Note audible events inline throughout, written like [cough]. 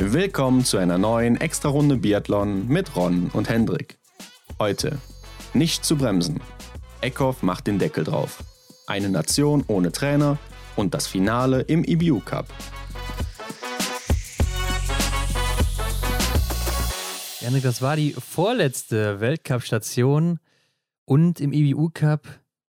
Willkommen zu einer neuen Extra-Runde Biathlon mit Ron und Hendrik. Heute nicht zu bremsen. Eckhoff macht den Deckel drauf. Eine Nation ohne Trainer und das Finale im IBU Cup. Janik, das war die vorletzte Weltcup-Station und im IBU Cup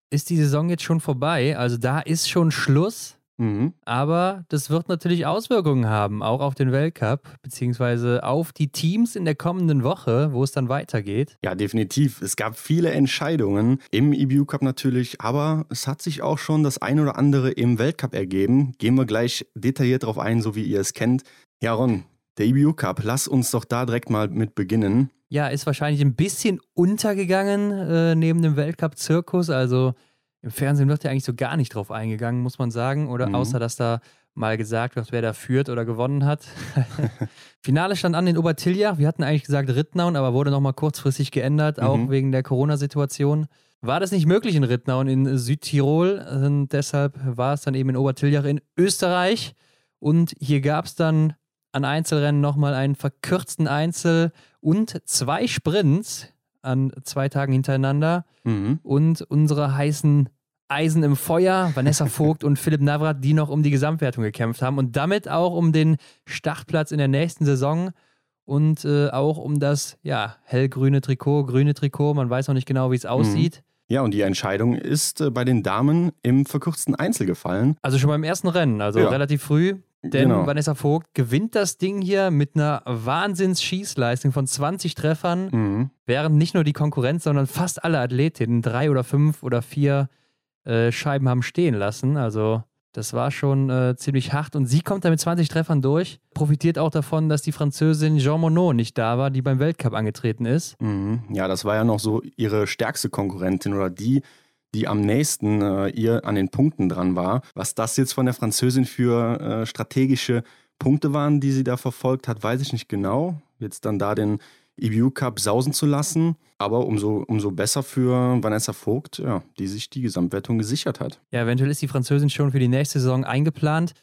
ist die Saison jetzt schon vorbei. Also da ist schon Schluss. Mhm. Aber das wird natürlich Auswirkungen haben, auch auf den Weltcup, beziehungsweise auf die Teams in der kommenden Woche, wo es dann weitergeht. Ja, definitiv. Es gab viele Entscheidungen im EBU Cup natürlich, aber es hat sich auch schon das ein oder andere im Weltcup ergeben. Gehen wir gleich detailliert darauf ein, so wie ihr es kennt. Ja, Ron, der EBU Cup, lass uns doch da direkt mal mit beginnen. Ja, ist wahrscheinlich ein bisschen untergegangen äh, neben dem Weltcup-Zirkus. Also im Fernsehen wird ja eigentlich so gar nicht drauf eingegangen, muss man sagen. Oder Mhm. außer, dass da mal gesagt wird, wer da führt oder gewonnen hat. [laughs] Finale stand an in Obertiljach. Wir hatten eigentlich gesagt Rittnauen, aber wurde nochmal kurzfristig geändert, auch Mhm. wegen der Corona-Situation. War das nicht möglich in Rittnauen in Südtirol? Und deshalb war es dann eben in Obertiljach in Österreich. Und hier gab es dann an Einzelrennen nochmal einen verkürzten Einzel und zwei Sprints an zwei Tagen hintereinander Mhm. und unsere heißen Eisen im Feuer, Vanessa [laughs] Vogt und Philipp Navrat, die noch um die Gesamtwertung gekämpft haben und damit auch um den Startplatz in der nächsten Saison und äh, auch um das ja, hellgrüne Trikot, grüne Trikot. Man weiß noch nicht genau, wie es aussieht. Ja, und die Entscheidung ist äh, bei den Damen im verkürzten Einzel gefallen. Also schon beim ersten Rennen, also Ja. relativ früh. Denn Genau. Vanessa Vogt gewinnt das Ding hier mit einer Wahnsinns-Schießleistung von 20 Treffern. Mhm. während nicht nur die Konkurrenz, sondern fast alle Athletinnen drei oder fünf oder vier äh, Scheiben haben stehen lassen. Also das war schon äh, ziemlich hart. Und sie kommt da mit 20 Treffern durch, profitiert auch davon, dass die Französin Jean Monod nicht da war, die beim Weltcup angetreten ist. Mhm. Ja, das war ja noch so ihre stärkste Konkurrentin oder die, die am nächsten äh, ihr an den Punkten dran war. Was das jetzt von der Französin für äh, strategische Punkte waren, die sie da verfolgt hat, weiß ich nicht genau. Jetzt dann da den EBU Cup sausen zu lassen, aber umso, umso besser für Vanessa Vogt, ja, die sich die Gesamtwertung gesichert hat. Ja, eventuell ist die Französin schon für die nächste Saison eingeplant.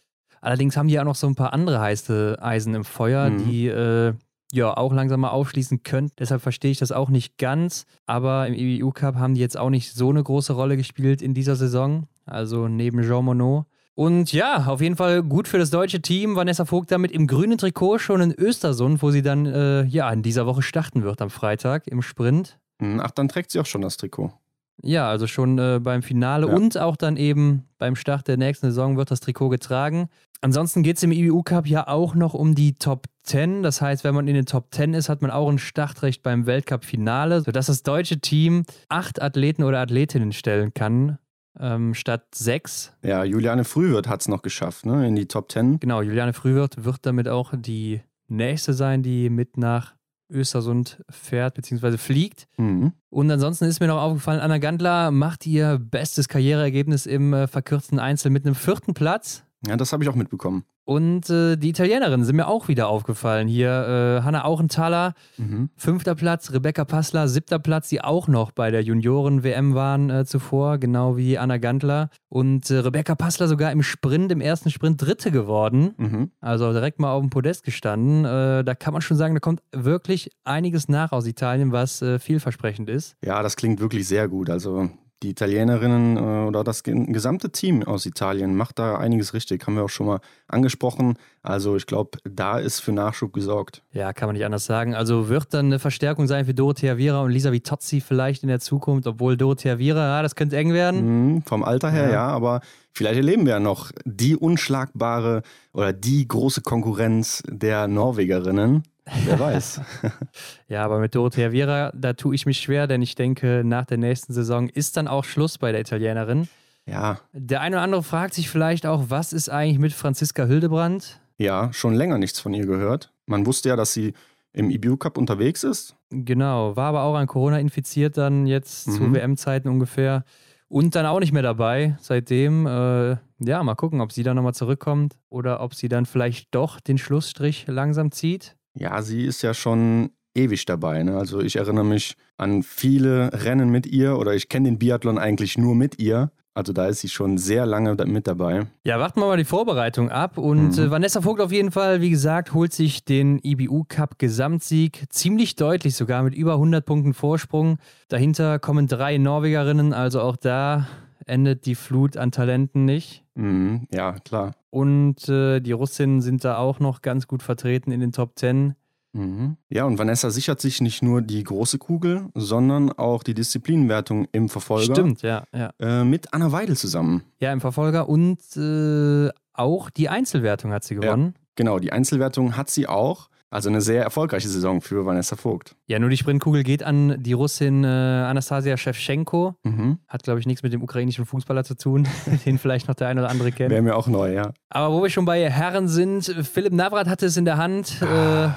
Allerdings haben die ja noch so ein paar andere heiße Eisen im Feuer, Mhm. die äh, ja auch langsam mal aufschließen können. Deshalb verstehe ich das auch nicht ganz. Aber im EBU Cup haben die jetzt auch nicht so eine große Rolle gespielt in dieser Saison. Also neben Jean Monod. Und ja, auf jeden Fall gut für das deutsche Team. Vanessa Vogt damit im grünen Trikot schon in Östersund, wo sie dann äh, ja in dieser Woche starten wird am Freitag im Sprint. Mhm, Ach, dann trägt sie auch schon das Trikot. Ja, also schon äh, beim Finale Ja. und auch dann eben beim Start der nächsten Saison wird das Trikot getragen. Ansonsten geht es im IBU Cup ja auch noch um die Top 10. Das heißt, wenn man in den Top 10 ist, hat man auch ein Startrecht beim Weltcup-Finale, sodass das deutsche Team acht Athleten oder Athletinnen stellen kann, ähm, statt sechs. Ja, Juliane Frühwirt hat es noch geschafft, ne, in die Top 10. Genau, Juliane Frühwirt wird damit auch die nächste sein, die mit nach Östersund fährt bzw. fliegt. Mhm. Und ansonsten ist mir noch aufgefallen, Anna Gandler macht ihr bestes Karriereergebnis im äh, verkürzten Einzel mit einem vierten Platz. Ja, das habe ich auch mitbekommen. Und äh, die Italienerinnen sind mir auch wieder aufgefallen. Hier äh, Hanna Auchenthaler, Mhm. fünfter Platz, Rebecca Passler, siebter Platz, die auch noch bei der Junioren-WM waren äh, zuvor, genau wie Anna Gandler. Und äh, Rebecca Passler sogar im Sprint, im ersten Sprint Dritte geworden. Mhm. Also direkt mal auf dem Podest gestanden. Äh, da kann man schon sagen, da kommt wirklich einiges nach aus Italien, was äh, vielversprechend ist. Ja, das klingt wirklich sehr gut. Also die Italienerinnen äh, oder das ge- gesamte Team aus Italien macht da einiges richtig, haben wir auch schon mal angesprochen. Also ich glaube, da ist für Nachschub gesorgt. Ja, kann man nicht anders sagen. Also wird dann eine Verstärkung sein für Dorothea Viera und Lisa Vitozzi vielleicht in der Zukunft, obwohl Dorothea Viera, ja, das könnte eng werden. Mhm, vom Alter her, Ja. ja. aber vielleicht erleben wir ja noch die unschlagbare oder die große Konkurrenz der Norwegerinnen. Wer weiß. [laughs] Ja, aber mit Dorothea Viera, da tue ich mich schwer, denn ich denke, nach der nächsten Saison ist dann auch Schluss bei der Italienerin. ja, Der eine oder andere fragt sich vielleicht auch, was ist eigentlich mit Franziska Hildebrand? ja, schon länger nichts von ihr gehört. Man wusste ja, dass sie im IBU Cup unterwegs ist. Genau, war aber auch an Corona infiziert dann jetzt zu Mhm. WM-Zeiten ungefähr und dann auch nicht mehr dabei seitdem. Äh, ja, mal gucken, ob sie dann nochmal zurückkommt oder ob sie dann vielleicht doch den Schlussstrich langsam zieht. Ja, sie ist ja schon ewig dabei. Ne? Also ich erinnere mich an viele Rennen mit ihr oder ich kenne den Biathlon eigentlich nur mit ihr. Also da ist sie schon sehr lange mit dabei. Ja, warten wir mal die Vorbereitung ab. Und mhm. äh, Vanessa Vogt auf jeden Fall, wie gesagt, holt sich den IBU Cup Gesamtsieg. Ziemlich deutlich sogar mit über 100 Punkten Vorsprung. Dahinter kommen drei Norwegerinnen, also auch da endet die Flut an Talenten nicht. Mhm. Ja, klar. Und äh, die Russinnen sind da auch noch ganz gut vertreten in den Top 10. Mhm. Ja, und Vanessa sichert sich nicht nur die große Kugel, sondern auch die Disziplinenwertung im Verfolger. Stimmt, ja. ja. Äh, mit Anna Weidel zusammen. Ja, im Verfolger und äh, auch die Einzelwertung hat sie gewonnen. Ja, genau, die Einzelwertung hat sie auch. Also eine sehr erfolgreiche Saison für Vanessa Vogt. Ja, nur die Sprintkugel geht an die Russin äh, Anastasia Shevchenko. Mhm. Hat, glaube ich, nichts mit dem ukrainischen Fußballer zu tun, [laughs] den vielleicht noch der ein oder andere kennt. Wäre mir auch neu, ja. Aber wo wir schon bei Herren sind, Philipp Navrat hatte es in der Hand. Ah. Äh,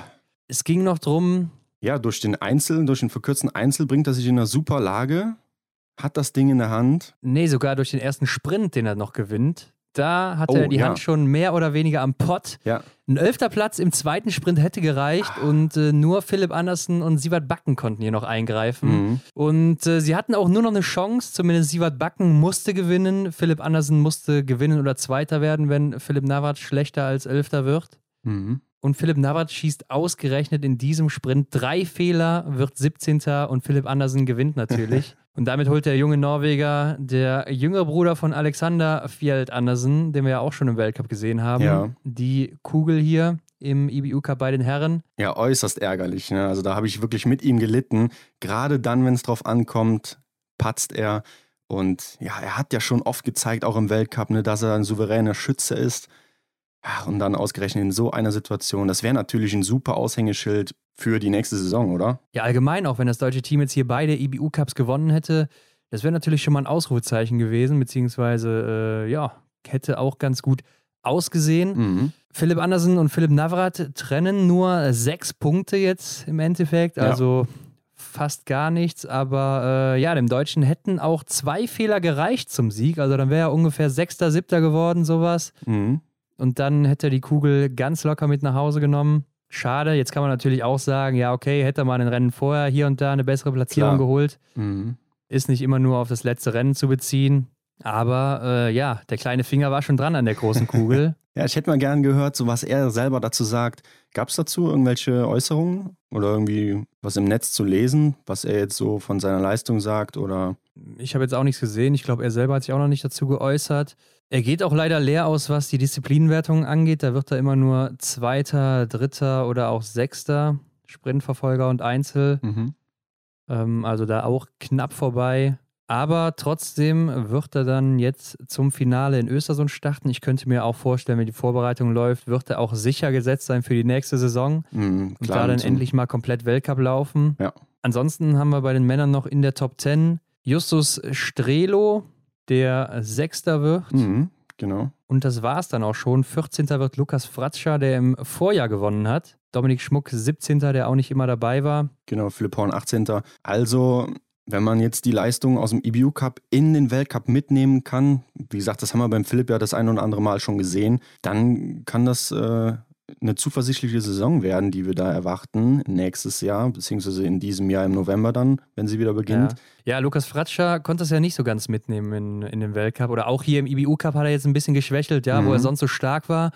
es ging noch drum. Ja, durch den Einzel, durch den verkürzten Einzel bringt er sich in einer super Lage, hat das Ding in der Hand. Nee, sogar durch den ersten Sprint, den er noch gewinnt. Da hatte oh, er die ja. Hand schon mehr oder weniger am Pott. Ja. Ein elfter Platz im zweiten Sprint hätte gereicht ah. und äh, nur Philipp Andersen und Sievert Backen konnten hier noch eingreifen. Mhm. Und äh, sie hatten auch nur noch eine Chance, zumindest Sievert Backen musste gewinnen. Philipp Andersen musste gewinnen oder Zweiter werden, wenn Philipp Navrat schlechter als Elfter wird. Mhm. Und Philipp Navrat schießt ausgerechnet in diesem Sprint drei Fehler, wird 17. und Philipp Andersen gewinnt natürlich. [laughs] und damit holt der junge Norweger, der jüngere Bruder von Alexander Fjeld Andersen, den wir ja auch schon im Weltcup gesehen haben, ja. die Kugel hier im IBU Cup bei den Herren. Ja, äußerst ärgerlich. Ne? Also da habe ich wirklich mit ihm gelitten. Gerade dann, wenn es drauf ankommt, patzt er. Und ja, er hat ja schon oft gezeigt, auch im Weltcup, ne, dass er ein souveräner Schütze ist. Ach, und dann ausgerechnet in so einer Situation, das wäre natürlich ein super Aushängeschild für die nächste Saison, oder? Ja, allgemein, auch wenn das deutsche Team jetzt hier beide IBU-Cups gewonnen hätte, das wäre natürlich schon mal ein Ausrufezeichen gewesen, beziehungsweise, äh, ja, hätte auch ganz gut ausgesehen. Mhm. Philipp Andersen und Philipp Navrat trennen nur sechs Punkte jetzt im Endeffekt, also ja. fast gar nichts, aber äh, ja, dem Deutschen hätten auch zwei Fehler gereicht zum Sieg, also dann wäre er ungefähr Sechster, Siebter geworden, sowas. Mhm und dann hätte er die Kugel ganz locker mit nach Hause genommen. Schade, jetzt kann man natürlich auch sagen, ja, okay, hätte er mal ein Rennen vorher hier und da eine bessere Platzierung Klar. geholt. Mhm. Ist nicht immer nur auf das letzte Rennen zu beziehen. Aber äh, ja, der kleine Finger war schon dran an der großen Kugel. [laughs] ja, ich hätte mal gern gehört, so was er selber dazu sagt. Gab es dazu irgendwelche Äußerungen oder irgendwie was im Netz zu lesen, was er jetzt so von seiner Leistung sagt? Oder? Ich habe jetzt auch nichts gesehen. Ich glaube, er selber hat sich auch noch nicht dazu geäußert. Er geht auch leider leer aus, was die Disziplinenwertung angeht. Da wird er immer nur Zweiter, Dritter oder auch Sechster, Sprintverfolger und Einzel. Mhm. Ähm, also da auch knapp vorbei. Aber trotzdem wird er dann jetzt zum Finale in Östersund starten. Ich könnte mir auch vorstellen, wenn die Vorbereitung läuft, wird er auch sicher gesetzt sein für die nächste Saison mhm, und da dann endlich mal komplett Weltcup laufen. Ja. Ansonsten haben wir bei den Männern noch in der Top 10 Justus Strelo, der Sechster wird. Mhm, genau. Und das war es dann auch schon. 14. wird Lukas Fratscher, der im Vorjahr gewonnen hat. Dominik Schmuck 17., der auch nicht immer dabei war. Genau, Philipp Horn 18. Also, wenn man jetzt die Leistung aus dem EBU Cup in den Weltcup mitnehmen kann, wie gesagt, das haben wir beim Philipp ja das ein oder andere Mal schon gesehen, dann kann das äh, eine zuversichtliche Saison werden, die wir da erwarten nächstes Jahr, beziehungsweise in diesem Jahr im November dann, wenn sie wieder beginnt. Ja, ja Lukas Fratscher konnte es ja nicht so ganz mitnehmen in, in den Weltcup. Oder auch hier im IBU-Cup hat er jetzt ein bisschen geschwächelt, ja, mhm. wo er sonst so stark war.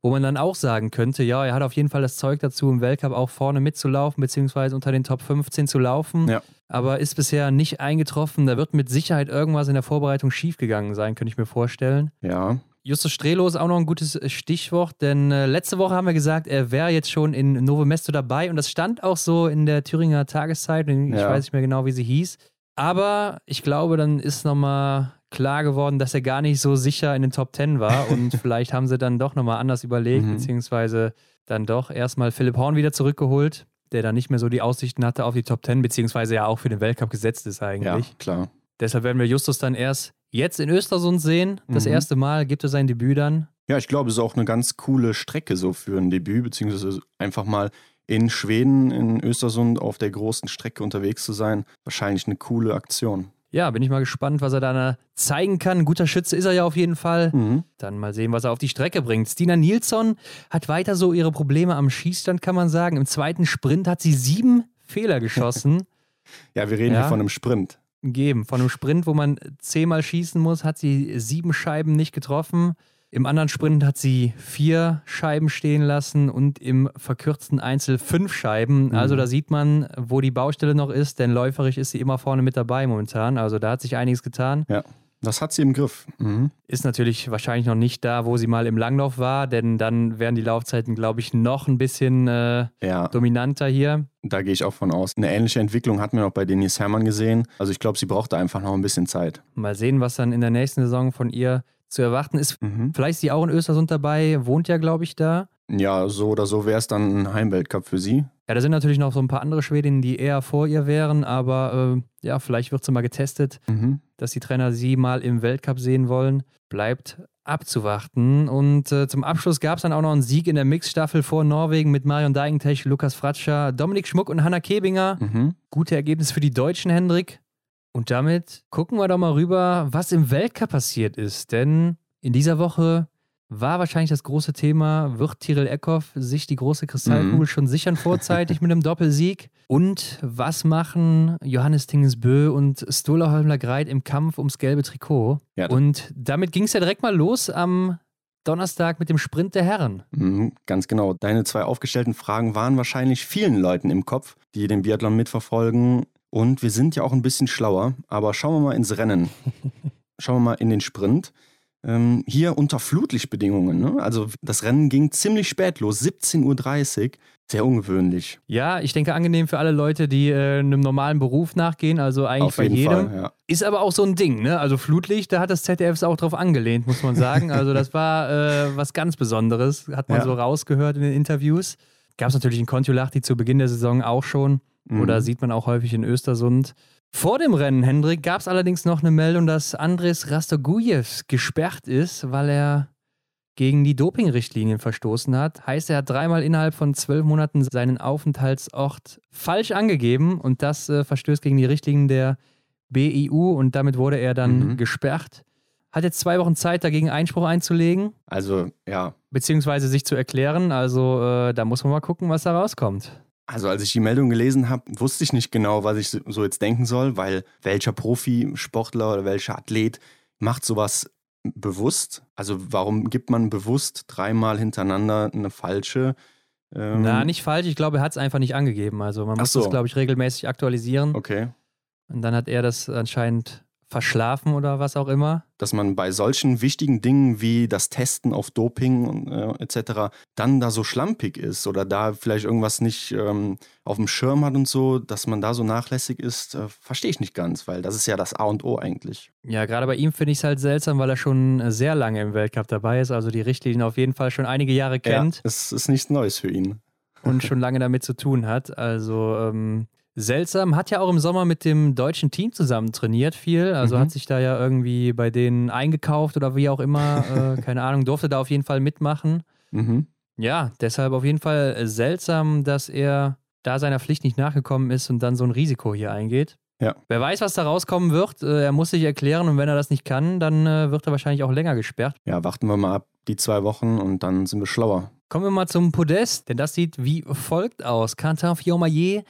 Wo man dann auch sagen könnte, ja, er hat auf jeden Fall das Zeug dazu, im Weltcup auch vorne mitzulaufen, beziehungsweise unter den Top 15 zu laufen. Ja. Aber ist bisher nicht eingetroffen. Da wird mit Sicherheit irgendwas in der Vorbereitung schiefgegangen sein, könnte ich mir vorstellen. Ja. Justus Strelo ist auch noch ein gutes äh, Stichwort, denn äh, letzte Woche haben wir gesagt, er wäre jetzt schon in Novo Mesto dabei und das stand auch so in der Thüringer Tageszeit. Ich ja. weiß nicht mehr genau, wie sie hieß. Aber ich glaube, dann ist nochmal klar geworden, dass er gar nicht so sicher in den Top Ten war und [laughs] vielleicht haben sie dann doch nochmal anders überlegt, mhm. beziehungsweise dann doch erstmal Philipp Horn wieder zurückgeholt, der dann nicht mehr so die Aussichten hatte auf die Top Ten, beziehungsweise ja auch für den Weltcup gesetzt ist eigentlich. Ja, klar. Deshalb werden wir Justus dann erst jetzt in Östersund sehen. Das mhm. erste Mal gibt er sein Debüt dann. Ja, ich glaube, es ist auch eine ganz coole Strecke so für ein Debüt, beziehungsweise einfach mal in Schweden, in Östersund auf der großen Strecke unterwegs zu sein. Wahrscheinlich eine coole Aktion. Ja, bin ich mal gespannt, was er da zeigen kann. Ein guter Schütze ist er ja auf jeden Fall. Mhm. Dann mal sehen, was er auf die Strecke bringt. Stina Nilsson hat weiter so ihre Probleme am Schießstand, kann man sagen. Im zweiten Sprint hat sie sieben Fehler geschossen. [laughs] ja, wir reden ja. hier von einem Sprint. Geben. Von einem Sprint, wo man zehnmal schießen muss, hat sie sieben Scheiben nicht getroffen. Im anderen Sprint hat sie vier Scheiben stehen lassen und im verkürzten Einzel fünf Scheiben. Mhm. Also da sieht man, wo die Baustelle noch ist, denn läuferisch ist sie immer vorne mit dabei momentan. Also da hat sich einiges getan. Ja. Das hat sie im Griff. Mhm. Ist natürlich wahrscheinlich noch nicht da, wo sie mal im Langlauf war, denn dann wären die Laufzeiten, glaube ich, noch ein bisschen äh, ja. dominanter hier. Da gehe ich auch von aus. Eine ähnliche Entwicklung hatten wir noch bei Denise Herrmann gesehen. Also ich glaube, sie brauchte einfach noch ein bisschen Zeit. Mal sehen, was dann in der nächsten Saison von ihr zu erwarten ist. Mhm. Vielleicht ist sie auch in Östersund dabei, wohnt ja, glaube ich, da. Ja, so oder so wäre es dann ein Heimweltcup für sie. Ja, da sind natürlich noch so ein paar andere Schwedinnen, die eher vor ihr wären, aber äh, ja, vielleicht wird sie mal getestet, mhm. dass die Trainer sie mal im Weltcup sehen wollen. Bleibt abzuwarten. Und äh, zum Abschluss gab es dann auch noch einen Sieg in der Mixstaffel vor Norwegen mit Marion Deigentech, Lukas Fratscher, Dominik Schmuck und Hanna Kebinger. Mhm. Gute Ergebnisse für die Deutschen, Hendrik. Und damit gucken wir doch mal rüber, was im Weltcup passiert ist. Denn in dieser Woche war wahrscheinlich das große Thema, wird Tiril Eckhoff sich die große Kristallkugel mhm. schon sichern vorzeitig mit einem Doppelsieg? Und was machen Johannes Tingesbö und Stola Holmler Greit im Kampf ums gelbe Trikot? Ja, und damit ging es ja direkt mal los am Donnerstag mit dem Sprint der Herren. Mhm, ganz genau. Deine zwei aufgestellten Fragen waren wahrscheinlich vielen Leuten im Kopf, die den Biathlon mitverfolgen. Und wir sind ja auch ein bisschen schlauer. Aber schauen wir mal ins Rennen. [laughs] schauen wir mal in den Sprint ähm, hier unter Flutlichtbedingungen. Ne? Also das Rennen ging ziemlich spät los, 17.30 Uhr. Sehr ungewöhnlich. Ja, ich denke angenehm für alle Leute, die äh, einem normalen Beruf nachgehen, also eigentlich Auf bei jedem. Fall, ja. Ist aber auch so ein Ding, ne? Also Flutlicht, da hat das ZDF auch drauf angelehnt, muss man sagen. Also das war äh, was ganz Besonderes, hat man ja. so rausgehört in den Interviews. Gab es natürlich in Kontiolahti zu Beginn der Saison auch schon. Mhm. Oder sieht man auch häufig in Östersund. Vor dem Rennen, Hendrik, gab es allerdings noch eine Meldung, dass Andres Rastogujew gesperrt ist, weil er gegen die Dopingrichtlinien verstoßen hat. Heißt, er hat dreimal innerhalb von zwölf Monaten seinen Aufenthaltsort falsch angegeben und das äh, verstößt gegen die Richtlinien der BIU und damit wurde er dann mhm. gesperrt. Hat jetzt zwei Wochen Zeit, dagegen Einspruch einzulegen. Also, ja. Beziehungsweise sich zu erklären. Also, äh, da muss man mal gucken, was da rauskommt. Also als ich die Meldung gelesen habe, wusste ich nicht genau, was ich so jetzt denken soll, weil welcher Profisportler oder welcher Athlet macht sowas bewusst? Also warum gibt man bewusst dreimal hintereinander eine falsche? Ähm Na, nicht falsch. Ich glaube, er hat es einfach nicht angegeben. Also man muss so. das, glaube ich, regelmäßig aktualisieren. Okay. Und dann hat er das anscheinend verschlafen oder was auch immer. Dass man bei solchen wichtigen Dingen wie das Testen auf Doping äh, etc. dann da so schlampig ist oder da vielleicht irgendwas nicht ähm, auf dem Schirm hat und so, dass man da so nachlässig ist, äh, verstehe ich nicht ganz, weil das ist ja das A und O eigentlich. Ja, gerade bei ihm finde ich es halt seltsam, weil er schon sehr lange im Weltcup dabei ist, also die Richtlinien auf jeden Fall schon einige Jahre kennt. Ja, es ist nichts Neues für ihn. Und schon [laughs] lange damit zu tun hat. Also ähm, Seltsam, hat ja auch im Sommer mit dem deutschen Team zusammen trainiert viel, also mhm. hat sich da ja irgendwie bei denen eingekauft oder wie auch immer, [laughs] äh, keine Ahnung, durfte da auf jeden Fall mitmachen. Mhm. Ja, deshalb auf jeden Fall seltsam, dass er da seiner Pflicht nicht nachgekommen ist und dann so ein Risiko hier eingeht. Ja. Wer weiß, was da rauskommen wird. Äh, er muss sich erklären und wenn er das nicht kann, dann äh, wird er wahrscheinlich auch länger gesperrt. Ja, warten wir mal ab, die zwei Wochen und dann sind wir schlauer. Kommen wir mal zum Podest, denn das sieht wie folgt aus. Quentin Fiormaillet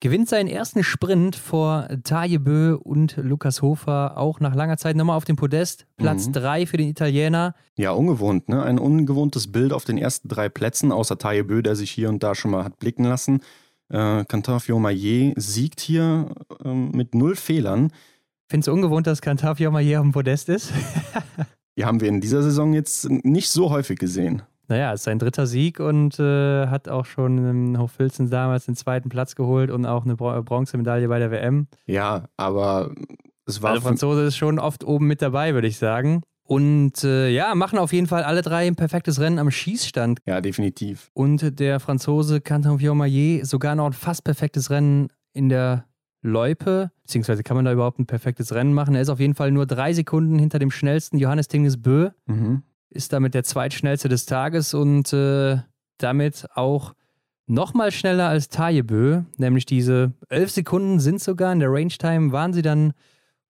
gewinnt seinen ersten Sprint vor Taje Bö und Lukas Hofer, auch nach langer Zeit nochmal auf dem Podest. Platz 3 mhm. für den Italiener. Ja, ungewohnt, ne? Ein ungewohntes Bild auf den ersten drei Plätzen, außer Taje Bö, der sich hier und da schon mal hat blicken lassen. Äh, Quentin Fiormaillet siegt hier äh, mit null Fehlern. Findest du ungewohnt, dass Quentin Fiormaillet auf dem Podest ist? [laughs] ja, haben wir in dieser Saison jetzt nicht so häufig gesehen. Naja, ist sein dritter Sieg und äh, hat auch schon in Hochfilzen damals den zweiten Platz geholt und auch eine Bron Bronzemedaille bei der WM. Ja, aber es war. Also Franzose ist schon oft oben mit dabei, würde ich sagen. Und äh, ja, machen auf jeden Fall alle drei ein perfektes Rennen am Schießstand. Ja, definitiv. Und der Franzose Canton Fiormaillet sogar noch ein fast perfektes Rennen in der Loipe, beziehungsweise kann man da überhaupt ein perfektes Rennen machen. Er ist auf jeden Fall nur drei Sekunden hinter dem schnellsten Johannes Tingnes Bö. Mhm ist damit der zweitschnellste des Tages und äh, damit auch nochmal schneller als Tajebö, nämlich diese elf Sekunden sind sogar in der Range Time, waren sie dann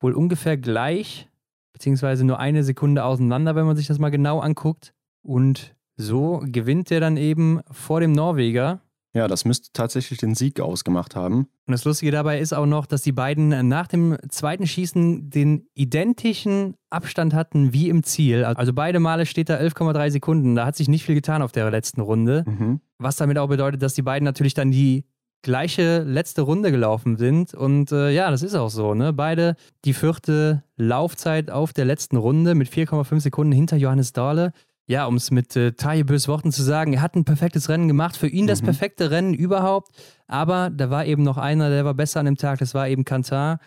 wohl ungefähr gleich, beziehungsweise nur eine Sekunde auseinander, wenn man sich das mal genau anguckt. Und so gewinnt er dann eben vor dem Norweger Ja, das müsste tatsächlich den Sieg ausgemacht haben. Und das Lustige dabei ist auch noch, dass die beiden nach dem zweiten Schießen den identischen Abstand hatten wie im Ziel. Also beide Male steht da 11,3 Sekunden. Da hat sich nicht viel getan auf der letzten Runde. Mhm. Was damit auch bedeutet, dass die beiden natürlich dann die gleiche letzte Runde gelaufen sind. Und äh, ja, das ist auch so. Ne? Beide die vierte Laufzeit auf der letzten Runde mit 4,5 Sekunden hinter Johannes Dahle. Ja, um es mit äh, Tajebös Worten zu sagen, er hat ein perfektes Rennen gemacht. Für ihn das mhm. perfekte Rennen überhaupt. Aber da war eben noch einer, der war besser an dem Tag. Das war eben Kantar.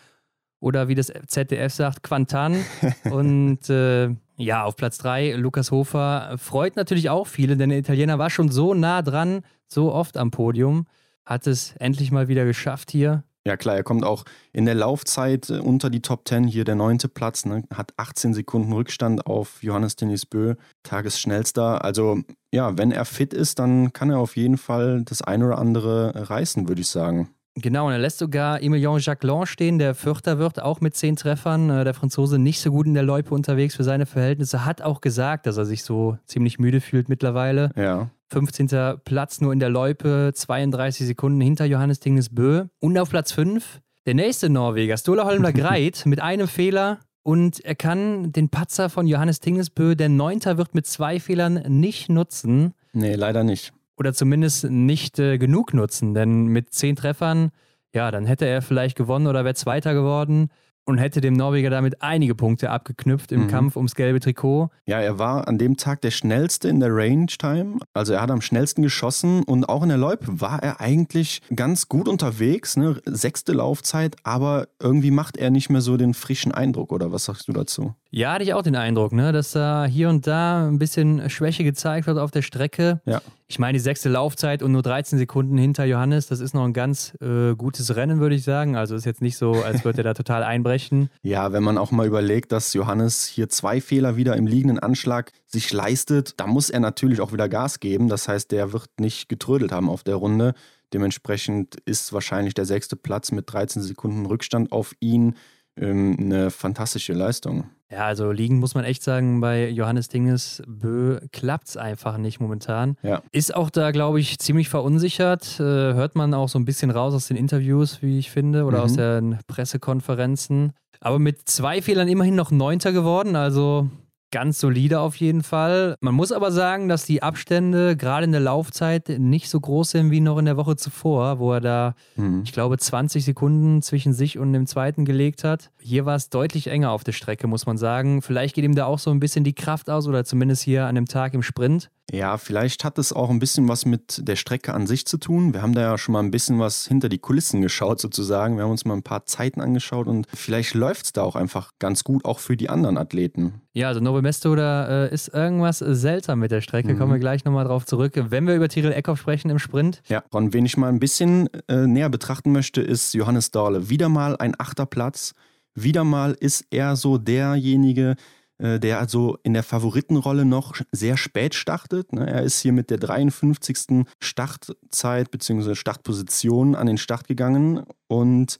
Oder wie das ZDF sagt, Quantan. [laughs] Und äh, ja, auf Platz 3, Lukas Hofer freut natürlich auch viele, denn der Italiener war schon so nah dran, so oft am Podium hat es endlich mal wieder geschafft hier. Ja klar, er kommt auch in der Laufzeit äh, unter die Top 10, hier der neunte Platz, ne, hat 18 Sekunden Rückstand auf Johannes Denis Bö, Tagesschnellster. Also ja, wenn er fit ist, dann kann er auf jeden Fall das ein oder andere reißen, würde ich sagen. Genau, und er lässt sogar Emilien Jacquelin stehen, der Vierter wird, auch mit zehn Treffern. Äh, der Franzose nicht so gut in der Loipe unterwegs für seine Verhältnisse, hat auch gesagt, dass er sich so ziemlich müde fühlt mittlerweile. Ja. 15. Platz nur in der Loipe, 32 Sekunden hinter Johannes Tingnes Bö. Und auf Platz 5 der nächste Norweger, Stola Holmler [laughs] Greit, mit einem Fehler. Und er kann den Patzer von Johannes Tingesbö, der Neunter wird mit zwei Fehlern nicht nutzen. Nee, leider nicht oder zumindest nicht äh, genug nutzen. Denn mit zehn Treffern, ja, dann hätte er vielleicht gewonnen oder wäre Zweiter geworden und hätte dem Norweger damit einige Punkte abgeknüpft im mhm. Kampf ums gelbe Trikot. Ja, er war an dem Tag der schnellste in der Range Time. Also er hat am schnellsten geschossen und auch in der Loipe war er eigentlich ganz gut unterwegs. Ne? Sechste Laufzeit, aber irgendwie macht er nicht mehr so den frischen Eindruck, oder was sagst du dazu? Ja, hatte ich auch den Eindruck, ne? dass da hier und da ein bisschen Schwäche gezeigt wird auf der Strecke. Ja. Ich meine, die sechste Laufzeit und nur 13 Sekunden hinter Johannes, das ist noch ein ganz äh, gutes Rennen, würde ich sagen. Also ist jetzt nicht so, als würde er da [laughs] total einbrechen. Ja, wenn man auch mal überlegt, dass Johannes hier zwei Fehler wieder im liegenden Anschlag sich leistet, da muss er natürlich auch wieder Gas geben. Das heißt, der wird nicht getrödelt haben auf der Runde. Dementsprechend ist wahrscheinlich der sechste Platz mit 13 Sekunden Rückstand auf ihn ähm, eine fantastische Leistung. Ja, also liegen muss man echt sagen, bei Johannes Dinges Bö klappt es einfach nicht momentan. Ja. Ist auch da, glaube ich, ziemlich verunsichert. Äh, hört man auch so ein bisschen raus aus den Interviews, wie ich finde, oder mhm. aus den Pressekonferenzen. Aber mit zwei Fehlern immerhin noch Neunter geworden. Also ganz solide auf jeden Fall. Man muss aber sagen, dass die Abstände gerade in der Laufzeit nicht so groß sind wie noch in der Woche zuvor, wo er da, mhm. ich glaube, 20 Sekunden zwischen sich und dem zweiten gelegt hat. Hier war es deutlich enger auf der Strecke, muss man sagen. Vielleicht geht ihm da auch so ein bisschen die Kraft aus oder zumindest hier an dem Tag im Sprint. Ja, vielleicht hat es auch ein bisschen was mit der Strecke an sich zu tun. Wir haben da ja schon mal ein bisschen was hinter die Kulissen geschaut, sozusagen. Wir haben uns mal ein paar Zeiten angeschaut und vielleicht läuft es da auch einfach ganz gut, auch für die anderen Athleten. Ja, also Nove Mesto, da äh, ist irgendwas seltsam mit der Strecke. Mhm. Kommen wir gleich nochmal drauf zurück. Wenn wir über Tyrell Eckhoff sprechen im Sprint. Ja, und wen ich mal ein bisschen äh, näher betrachten möchte, ist Johannes Dahle. Wieder mal ein achter Platz. Wieder mal ist er so derjenige, äh, der also in der Favoritenrolle noch sehr spät startet. Ne? Er ist hier mit der 53. Startzeit bzw. Startposition an den Start gegangen und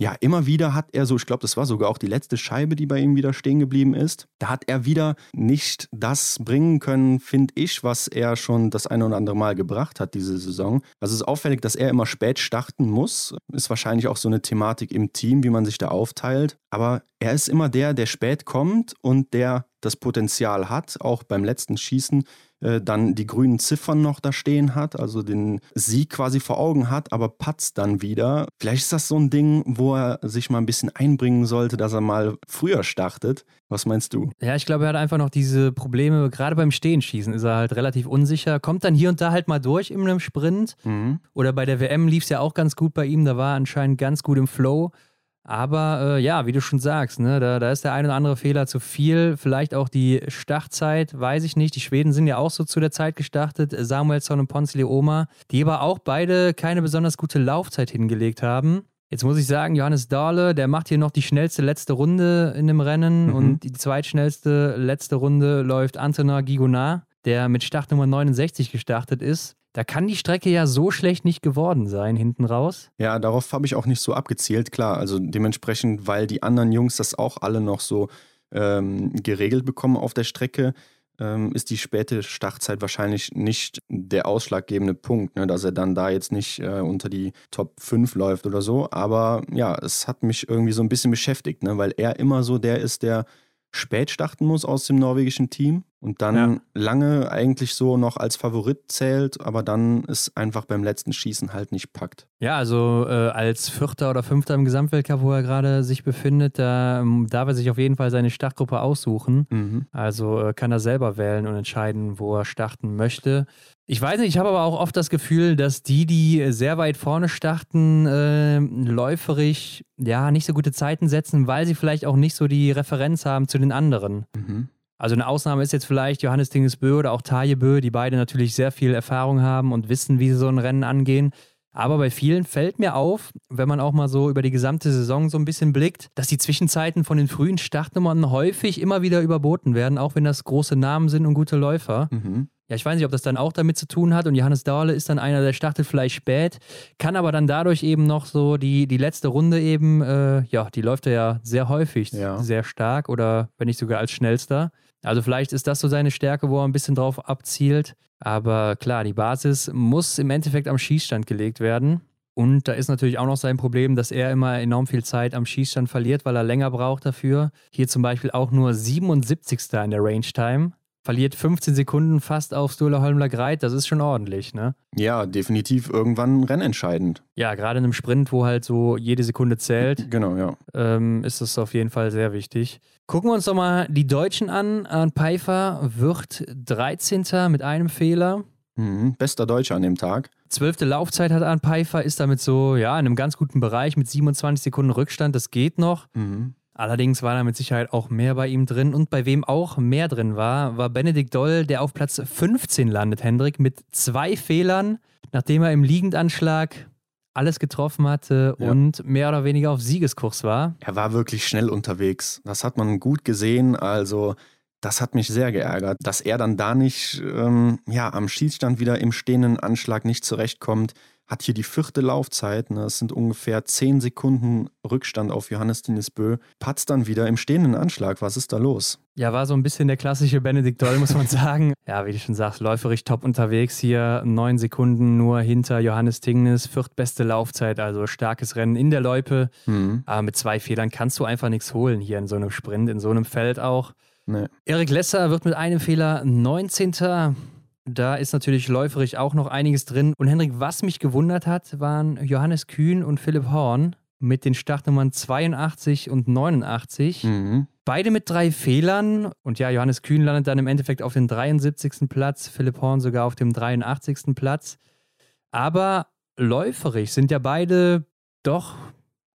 ja, immer wieder hat er so, ich glaube, das war sogar auch die letzte Scheibe, die bei ihm wieder stehen geblieben ist. Da hat er wieder nicht das bringen können, finde ich, was er schon das eine oder andere Mal gebracht hat diese Saison. Also es ist auffällig, dass er immer spät starten muss. Ist wahrscheinlich auch so eine Thematik im Team, wie man sich da aufteilt. Aber er ist immer der, der spät kommt und der das Potenzial hat, auch beim letzten Schießen äh, dann die grünen Ziffern noch da stehen hat, also den Sieg quasi vor Augen hat, aber patzt dann wieder. Vielleicht ist das so ein Ding, wo er sich mal ein bisschen einbringen sollte, dass er mal früher startet. Was meinst du? Ja, ich glaube, er hat einfach noch diese Probleme, gerade beim Stehenschießen ist er halt relativ unsicher, kommt dann hier und da halt mal durch in einem Sprint. Mhm. Oder bei der WM lief es ja auch ganz gut bei ihm, da war er anscheinend ganz gut im Flow. Aber äh, ja, wie du schon sagst, ne, da, da ist der ein oder andere Fehler zu viel. Vielleicht auch die Startzeit, weiß ich nicht. Die Schweden sind ja auch so zu der Zeit gestartet. Samuelsson und Ponce Leoma, die aber auch beide keine besonders gute Laufzeit hingelegt haben. Jetzt muss ich sagen, Johannes Dahle, der macht hier noch die schnellste letzte Runde in dem Rennen mhm. und die zweitschnellste letzte Runde läuft Antonin Gigonard, der mit Startnummer 69 gestartet ist. Da kann die Strecke ja so schlecht nicht geworden sein hinten raus. Ja, darauf habe ich auch nicht so abgezielt, klar. Also dementsprechend, weil die anderen Jungs das auch alle noch so ähm, geregelt bekommen auf der Strecke, ähm, ist die späte Startzeit wahrscheinlich nicht der ausschlaggebende Punkt, ne, dass er dann da jetzt nicht äh, unter die Top 5 läuft oder so. Aber ja, es hat mich irgendwie so ein bisschen beschäftigt, ne, weil er immer so der ist, der spät starten muss aus dem norwegischen Team und dann ja. lange eigentlich so noch als Favorit zählt, aber dann es einfach beim letzten Schießen halt nicht packt. Ja, also äh, als Vierter oder Fünfter im Gesamtweltcup, wo er gerade sich befindet, da ähm, darf er sich auf jeden Fall seine Startgruppe aussuchen. Mhm. Also äh, kann er selber wählen und entscheiden, wo er starten möchte. Ich weiß nicht, ich habe aber auch oft das Gefühl, dass die, die sehr weit vorne starten, äh, läuferig ja nicht so gute Zeiten setzen, weil sie vielleicht auch nicht so die Referenz haben zu den anderen. Mhm. Also eine Ausnahme ist jetzt vielleicht Johannes Dingesbö oder auch Taje Bö, die beide natürlich sehr viel Erfahrung haben und wissen, wie sie so ein Rennen angehen. Aber bei vielen fällt mir auf, wenn man auch mal so über die gesamte Saison so ein bisschen blickt, dass die Zwischenzeiten von den frühen Startnummern häufig immer wieder überboten werden, auch wenn das große Namen sind und gute Läufer. Mhm. Ja, ich weiß nicht, ob das dann auch damit zu tun hat. Und Johannes Dauerle ist dann einer, der startet vielleicht spät, kann aber dann dadurch eben noch so die, die letzte Runde eben, äh, ja, die läuft er ja sehr häufig, ja. sehr stark oder wenn nicht sogar als schnellster. Also vielleicht ist das so seine Stärke, wo er ein bisschen drauf abzielt. Aber klar, die Basis muss im Endeffekt am Schießstand gelegt werden. Und da ist natürlich auch noch sein Problem, dass er immer enorm viel Zeit am Schießstand verliert, weil er länger braucht dafür. Hier zum Beispiel auch nur 77. in der Range Time verliert 15 Sekunden fast auf Sturla Holmler Greit, das ist schon ordentlich, ne? Ja, definitiv irgendwann rennentscheidend. Ja, gerade in einem Sprint, wo halt so jede Sekunde zählt. Genau, ja. Ähm, ist das auf jeden Fall sehr wichtig. Gucken wir uns doch mal die Deutschen an. Arndt Pfeiffer wird 13. mit einem Fehler. Mhm, bester Deutscher an dem Tag. Zwölfte Laufzeit hat Arndt Pfeiffer, ist damit so, ja, in einem ganz guten Bereich mit 27 Sekunden Rückstand. Das geht noch. Mhm. Allerdings war da mit Sicherheit auch mehr bei ihm drin. Und bei wem auch mehr drin war, war Benedikt Doll, der auf Platz 15 landet, Hendrik, mit zwei Fehlern, nachdem er im Liegendanschlag alles getroffen hatte ja. und mehr oder weniger auf Siegeskurs war. Er war wirklich schnell unterwegs. Das hat man gut gesehen. Also, das hat mich sehr geärgert, dass er dann da nicht ähm, ja, am Schießstand wieder im stehenden Anschlag nicht zurechtkommt hat hier die vierte Laufzeit. Ne? Es sind ungefähr zehn Sekunden Rückstand auf Johannes Bö. Patzt dann wieder im stehenden Anschlag. Was ist da los? Ja, war so ein bisschen der klassische Benedikt Doll, muss man [laughs] sagen. ja, wie du schon sagst, läuferig top unterwegs hier. Neun Sekunden nur hinter Johannes Tingnes. Viertbeste Laufzeit, also starkes Rennen in der Loipe. Mhm. Aber mit zwei Fehlern kannst du einfach nichts holen hier in so einem Sprint, in so einem Feld auch. Nee. Erik Lesser wird mit einem Fehler 19. Da ist natürlich läuferig auch noch einiges drin. Und Henrik, was mich gewundert hat, waren Johannes Kühn und Philipp Horn mit den Startnummern 82 und 89. Mhm. Beide mit drei Fehlern. Und ja, Johannes Kühn landet dann im Endeffekt auf dem 73. Platz, Philipp Horn sogar auf dem 83. Platz. Aber läuferig sind ja beide doch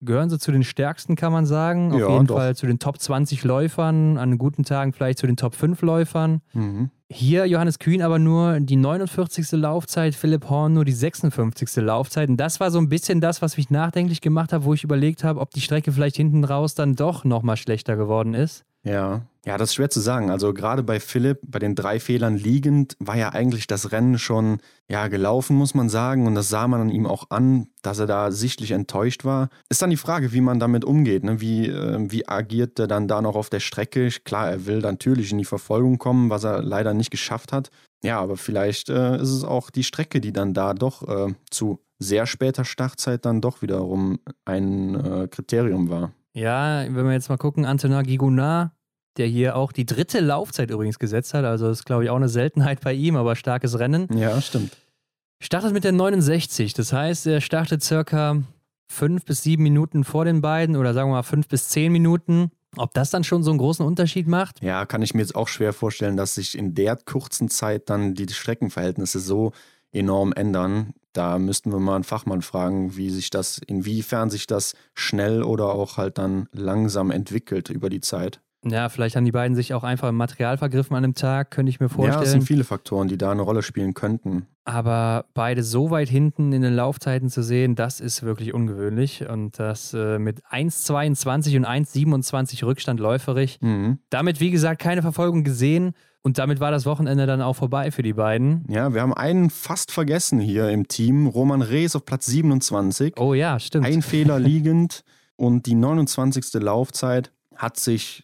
gehören sie zu den stärksten, kann man sagen. Auf ja, jeden doch. Fall zu den Top 20 Läufern, an guten Tagen vielleicht zu den Top 5 Läufern. Mhm. Hier Johannes Kühn aber nur die 49. Laufzeit, Philipp Horn nur die 56. Laufzeit. Und das war so ein bisschen das, was mich nachdenklich gemacht hat, wo ich überlegt habe, ob die Strecke vielleicht hinten raus dann doch nochmal schlechter geworden ist. Ja. Ja, das ist schwer zu sagen. Also gerade bei Philipp, bei den drei Fehlern liegend, war ja eigentlich das Rennen schon ja gelaufen, muss man sagen. Und das sah man an ihm auch an, dass er da sichtlich enttäuscht war. Ist dann die Frage, wie man damit umgeht. Ne? Wie, äh, wie agiert er dann da noch auf der Strecke? Klar, er will natürlich in die Verfolgung kommen, was er leider nicht geschafft hat. Ja, aber vielleicht äh, ist es auch die Strecke, die dann da doch äh, zu sehr später Startzeit dann doch wiederum ein äh, Kriterium war. Ja, wenn wir jetzt mal gucken, Antonin Gigounard, der hier auch die dritte Laufzeit übrigens gesetzt hat, also das ist glaube ich auch eine Seltenheit bei ihm, aber starkes Rennen. Ja, stimmt. Startet mit der 69, das heißt, er startet circa fünf bis sieben Minuten vor den beiden oder sagen wir mal fünf bis zehn Minuten. Ob das dann schon so einen großen Unterschied macht? Ja, kann ich mir jetzt auch schwer vorstellen, dass sich in der kurzen Zeit dann die Streckenverhältnisse so enorm ändern. Da müssten wir mal einen Fachmann fragen, wie sich das, inwiefern sich das schnell oder auch halt dann langsam entwickelt über die Zeit. Ja, vielleicht haben die beiden sich auch einfach im Material vergriffen an dem Tag, könnte ich mir vorstellen. Ja, es sind viele Faktoren, die da eine Rolle spielen könnten. Aber beide so weit hinten in den Laufzeiten zu sehen, das ist wirklich ungewöhnlich. Und das äh, mit 1,22 und 1,27 Rückstand läuferig. Mhm. Damit, wie gesagt, keine Verfolgung gesehen. Und damit war das Wochenende dann auch vorbei für die beiden. Ja, wir haben einen fast vergessen hier im Team. Roman Rees auf Platz 27. Oh ja, stimmt. Ein Fehler liegend. Und die 29. Laufzeit hat sich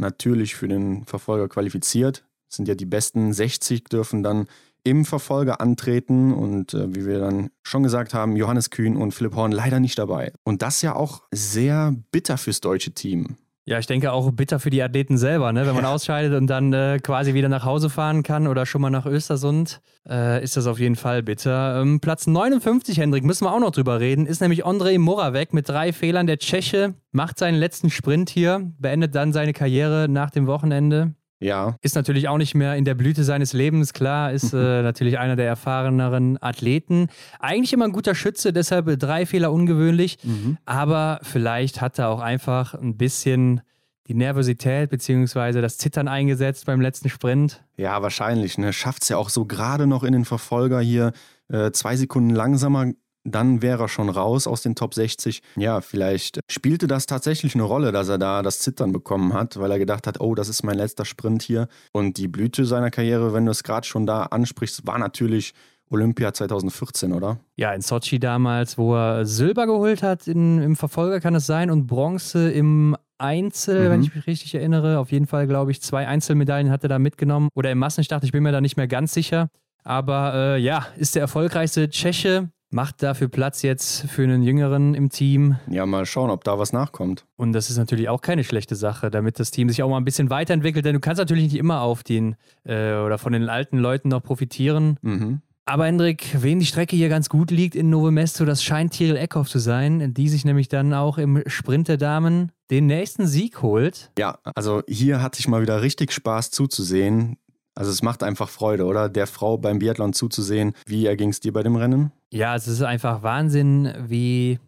natürlich für den Verfolger qualifiziert. Es sind ja die besten 60 dürfen dann im Verfolger antreten und äh, wie wir dann schon gesagt haben, Johannes Kühn und Philipp Horn leider nicht dabei. Und das ja auch sehr bitter fürs deutsche Team. Ja, ich denke auch bitter für die Athleten selber, ne? wenn man ausscheidet und dann äh, quasi wieder nach Hause fahren kann oder schon mal nach Östersund, äh, ist das auf jeden Fall bitter. Ähm, Platz 59, Hendrik, müssen wir auch noch drüber reden, ist nämlich Andrej Moravec mit drei Fehlern. Der Tscheche macht seinen letzten Sprint hier, beendet dann seine Karriere nach dem Wochenende. Ja. Ist natürlich auch nicht mehr in der Blüte seines Lebens, klar, ist [laughs] äh, natürlich einer der erfahreneren Athleten. Eigentlich immer ein guter Schütze, deshalb drei Fehler ungewöhnlich. Mhm. Aber vielleicht hat er auch einfach ein bisschen die Nervosität bzw. das Zittern eingesetzt beim letzten Sprint. Ja, wahrscheinlich. Ne? Schafft es ja auch so gerade noch in den Verfolger hier äh, zwei Sekunden langsamer dann wäre er schon raus aus den Top 60. Ja, vielleicht spielte das tatsächlich eine Rolle, dass er da das Zittern bekommen hat, weil er gedacht hat, oh, das ist mein letzter Sprint hier. Und die Blüte seiner Karriere, wenn du es gerade schon da ansprichst, war natürlich Olympia 2014, oder? Ja, in Sochi damals, wo er Silber geholt hat in, im Verfolger, kann es sein, und Bronze im Einzel, mhm. wenn ich mich richtig erinnere. Auf jeden Fall, glaube ich, zwei Einzelmedaillen hat er da mitgenommen. Oder im Massenstart, ich bin mir da nicht mehr ganz sicher. Aber äh, ja, ist der erfolgreichste Tscheche macht dafür Platz jetzt für einen Jüngeren im Team. Ja, mal schauen, ob da was nachkommt. Und das ist natürlich auch keine schlechte Sache, damit das Team sich auch mal ein bisschen weiterentwickelt, denn du kannst natürlich nicht immer auf den äh, oder von den alten Leuten noch profitieren. Mhm. Aber Hendrik, wen die Strecke hier ganz gut liegt in Novo Mesto, das scheint Tyrell Eckhoff zu sein, die sich nämlich dann auch im Sprint der Damen den nächsten Sieg holt. Ja, also hier hatte ich mal wieder richtig Spaß zuzusehen. Also es macht einfach Freude, oder? Der Frau beim Biathlon zuzusehen. Wie erging es dir bei dem Rennen? Ja, es ist einfach Wahnsinn, wie,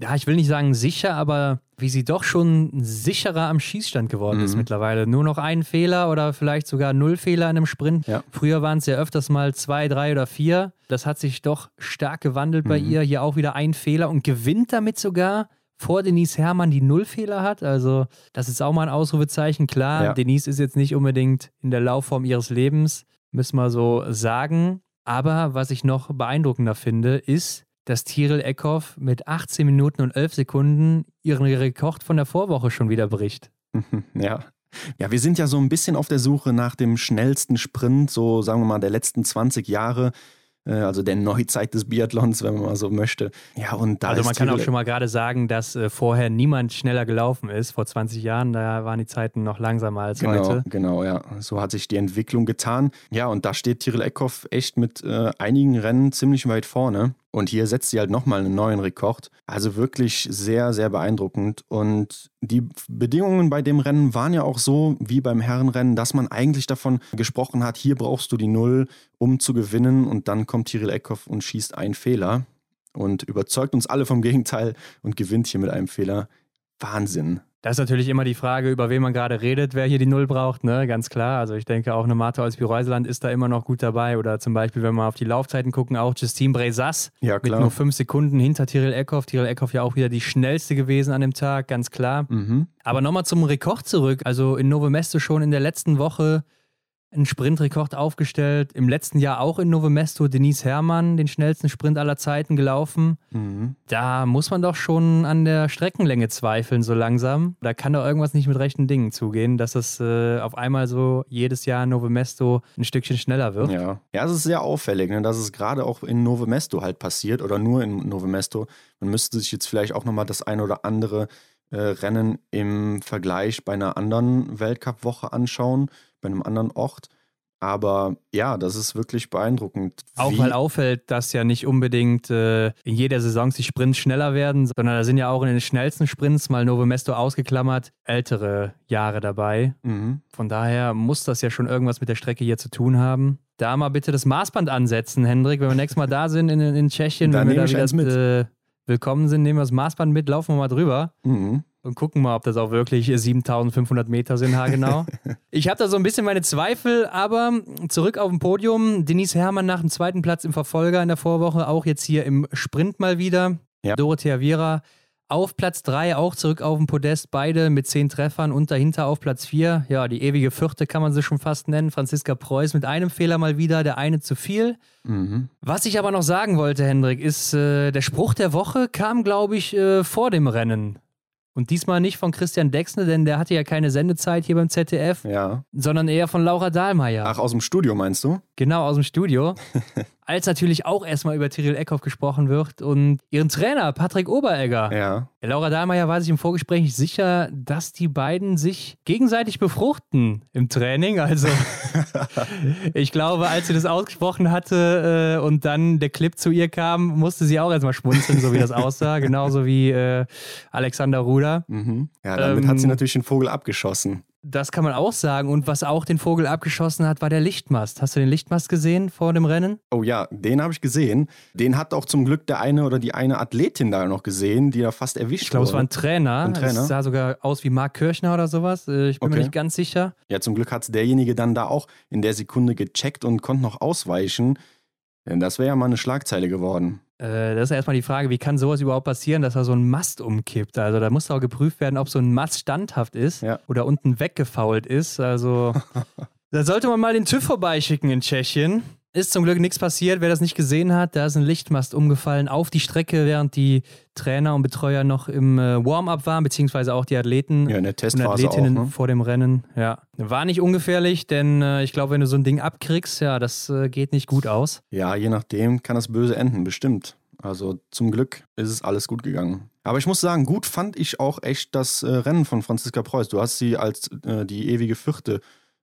ja, ich will nicht sagen sicher, aber wie sie doch schon sicherer am Schießstand geworden mhm. ist mittlerweile. Nur noch ein Fehler oder vielleicht sogar null Fehler in einem Sprint. Ja. Früher waren es ja öfters mal zwei, drei oder vier. Das hat sich doch stark gewandelt mhm. bei ihr. Hier auch wieder ein Fehler und gewinnt damit sogar vor Denise Herrmann die Nullfehler hat. Also, das ist auch mal ein Ausrufezeichen. Klar, ja. Denise ist jetzt nicht unbedingt in der Laufform ihres Lebens, müssen wir so sagen. Aber was ich noch beeindruckender finde, ist, dass Tiril Eckhoff mit 18 Minuten und 11 Sekunden ihren Rekord von der Vorwoche schon wieder bricht. [laughs] Ja. Ja, wir sind ja so ein bisschen auf der Suche nach dem schnellsten Sprint, so sagen wir mal der letzten 20 Jahre. Äh, also der Neuzeit des Biathlons, wenn man mal so möchte. Ja, und da also man kann auch schon mal gerade sagen, dass äh, vorher niemand schneller gelaufen ist. Vor 20 Jahren, da waren die Zeiten noch langsamer als genau, heute. Genau, ja. So hat sich die Entwicklung getan. Ja, und da steht Tyrell Eckhoff echt mit äh, einigen Rennen ziemlich weit vorne. Und hier setzt sie halt nochmal einen neuen Rekord. Also wirklich sehr, sehr beeindruckend. Und die Bedingungen bei dem Rennen waren ja auch so wie beim Herrenrennen, dass man eigentlich davon gesprochen hat, hier brauchst du die Null, um zu gewinnen. Und dann kommt Tyrell Eckhoff und schießt einen Fehler und überzeugt uns alle vom Gegenteil und gewinnt hier mit einem Fehler. Wahnsinn. Das ist natürlich immer die Frage, über wen man gerade redet, wer hier die Null braucht, ne? Ganz klar. Also ich denke auch eine Marta als Reuseland ist da immer noch gut dabei. Oder zum Beispiel, wenn wir auf die Laufzeiten gucken, auch Justine Brezas ja, mit nur fünf Sekunden hinter Tyrell Eckhoff. Tyrell Eckhoff ja auch wieder die schnellste gewesen an dem Tag, ganz klar. Mhm. Aber nochmal zum Rekord zurück. Also in Novo Mesto schon in der letzten Woche einen Sprintrekord aufgestellt. Im letzten Jahr auch in Novo Mesto Denise Herrmann den schnellsten Sprint aller Zeiten gelaufen. Mhm. Da muss man doch schon an der Streckenlänge zweifeln, so langsam. Da kann doch irgendwas nicht mit rechten Dingen zugehen, dass es äh, auf einmal so jedes Jahr in Novo Mesto ein Stückchen schneller wird. Ja, ja es ist sehr auffällig, ne, dass es gerade auch in Novo Mesto halt passiert oder nur in Novo Mesto. Man müsste sich jetzt vielleicht auch nochmal das ein oder andere äh, Rennen im Vergleich bei einer anderen Weltcup-Woche anschauen bei einem anderen Ort. Aber ja, das ist wirklich beeindruckend. Auch weil auffällt, dass ja nicht unbedingt äh, in jeder Saison die Sprints schneller werden, sondern da sind ja auch in den schnellsten Sprints, mal Novo Mesto ausgeklammert, ältere Jahre dabei. Mhm. Von daher muss das ja schon irgendwas mit der Strecke hier zu tun haben. Da mal bitte das Maßband ansetzen, Hendrik, wenn wir nächstes Mal da [laughs] sind in, in Tschechien, wenn wir da wieder äh, willkommen sind, nehmen wir das Maßband mit, laufen wir mal drüber. Mhm und gucken mal, ob das auch wirklich 7500 Meter sind, haargenau. [laughs] ich habe da so ein bisschen meine Zweifel, aber zurück auf dem Podium. Denise Herrmann nach dem zweiten Platz im Verfolger in der Vorwoche, auch jetzt hier im Sprint mal wieder. Ja. Dorothea Viera auf Platz 3, auch zurück auf dem Podest, beide mit zehn Treffern und dahinter auf Platz 4. Ja, die ewige Vierte kann man sie schon fast nennen. Franziska Preuß mit einem Fehler mal wieder, der eine zu viel. Mhm. Was ich aber noch sagen wollte, Hendrik, ist, äh, der Spruch der Woche kam, glaube ich, äh, vor dem Rennen. Und diesmal nicht von Christian Dexne, denn der hatte ja keine Sendezeit hier beim ZDF, Ja. sondern eher von Laura Dahlmeier. Ach, aus dem Studio meinst du? Genau, aus dem Studio. [laughs] Als natürlich auch erstmal über Tyrell Eckhoff gesprochen wird und ihren Trainer Patrick Oberegger. Ja. Laura Dahlmeier war sich im Vorgespräch nicht sicher, dass die beiden sich gegenseitig befruchten im Training. Also [laughs] ich glaube, als sie das ausgesprochen hatte äh, und dann der Clip zu ihr kam, musste sie auch erstmal schmunzeln, so wie das aussah. [laughs] Genauso wie äh, Alexander Ruder. Mhm. Ja, damit Ähm, hat sie natürlich den Vogel abgeschossen. Das kann man auch sagen. Und was auch den Vogel abgeschossen hat, war der Lichtmast. Hast du den Lichtmast gesehen vor dem Rennen? Oh ja, den habe ich gesehen. Den hat auch zum Glück der eine oder die eine Athletin da noch gesehen, die da fast erwischt Ich glaube, es war wurde. ein Trainer. Ein Trainer? Es sah sogar aus wie Marc Kirchner oder sowas. Äh, Ich bin mir Okay. nicht ganz sicher. Ja, zum Glück hat derjenige dann da auch in der Sekunde gecheckt und konnte noch ausweichen. Denn das wäre ja mal eine Schlagzeile geworden. Äh, Das ist erstmal die Frage, wie kann sowas überhaupt passieren, dass da so ein Mast umkippt? Also da muss auch geprüft werden, ob so ein Mast standhaft ist Ja. oder unten weggefault ist. Also [laughs] da sollte man mal den TÜV vorbeischicken in Tschechien. Ist zum Glück nichts passiert. Wer das nicht gesehen hat, da ist ein Lichtmast umgefallen auf die Strecke, während die Trainer und Betreuer noch im äh, Warm-up waren, beziehungsweise auch die Athleten Ja, in der und Testphase auch. Athletinnen Ne? vor dem Rennen. Ja, war nicht ungefährlich, denn äh, ich glaube, wenn du so ein Ding abkriegst, ja, das äh, geht nicht gut aus. Ja, je nachdem kann das böse enden, bestimmt. Also zum Glück ist es alles gut gegangen. Aber ich muss sagen, gut fand ich auch echt das äh, Rennen von Franziska Preuß. Du hast sie als äh, die ewige Vierte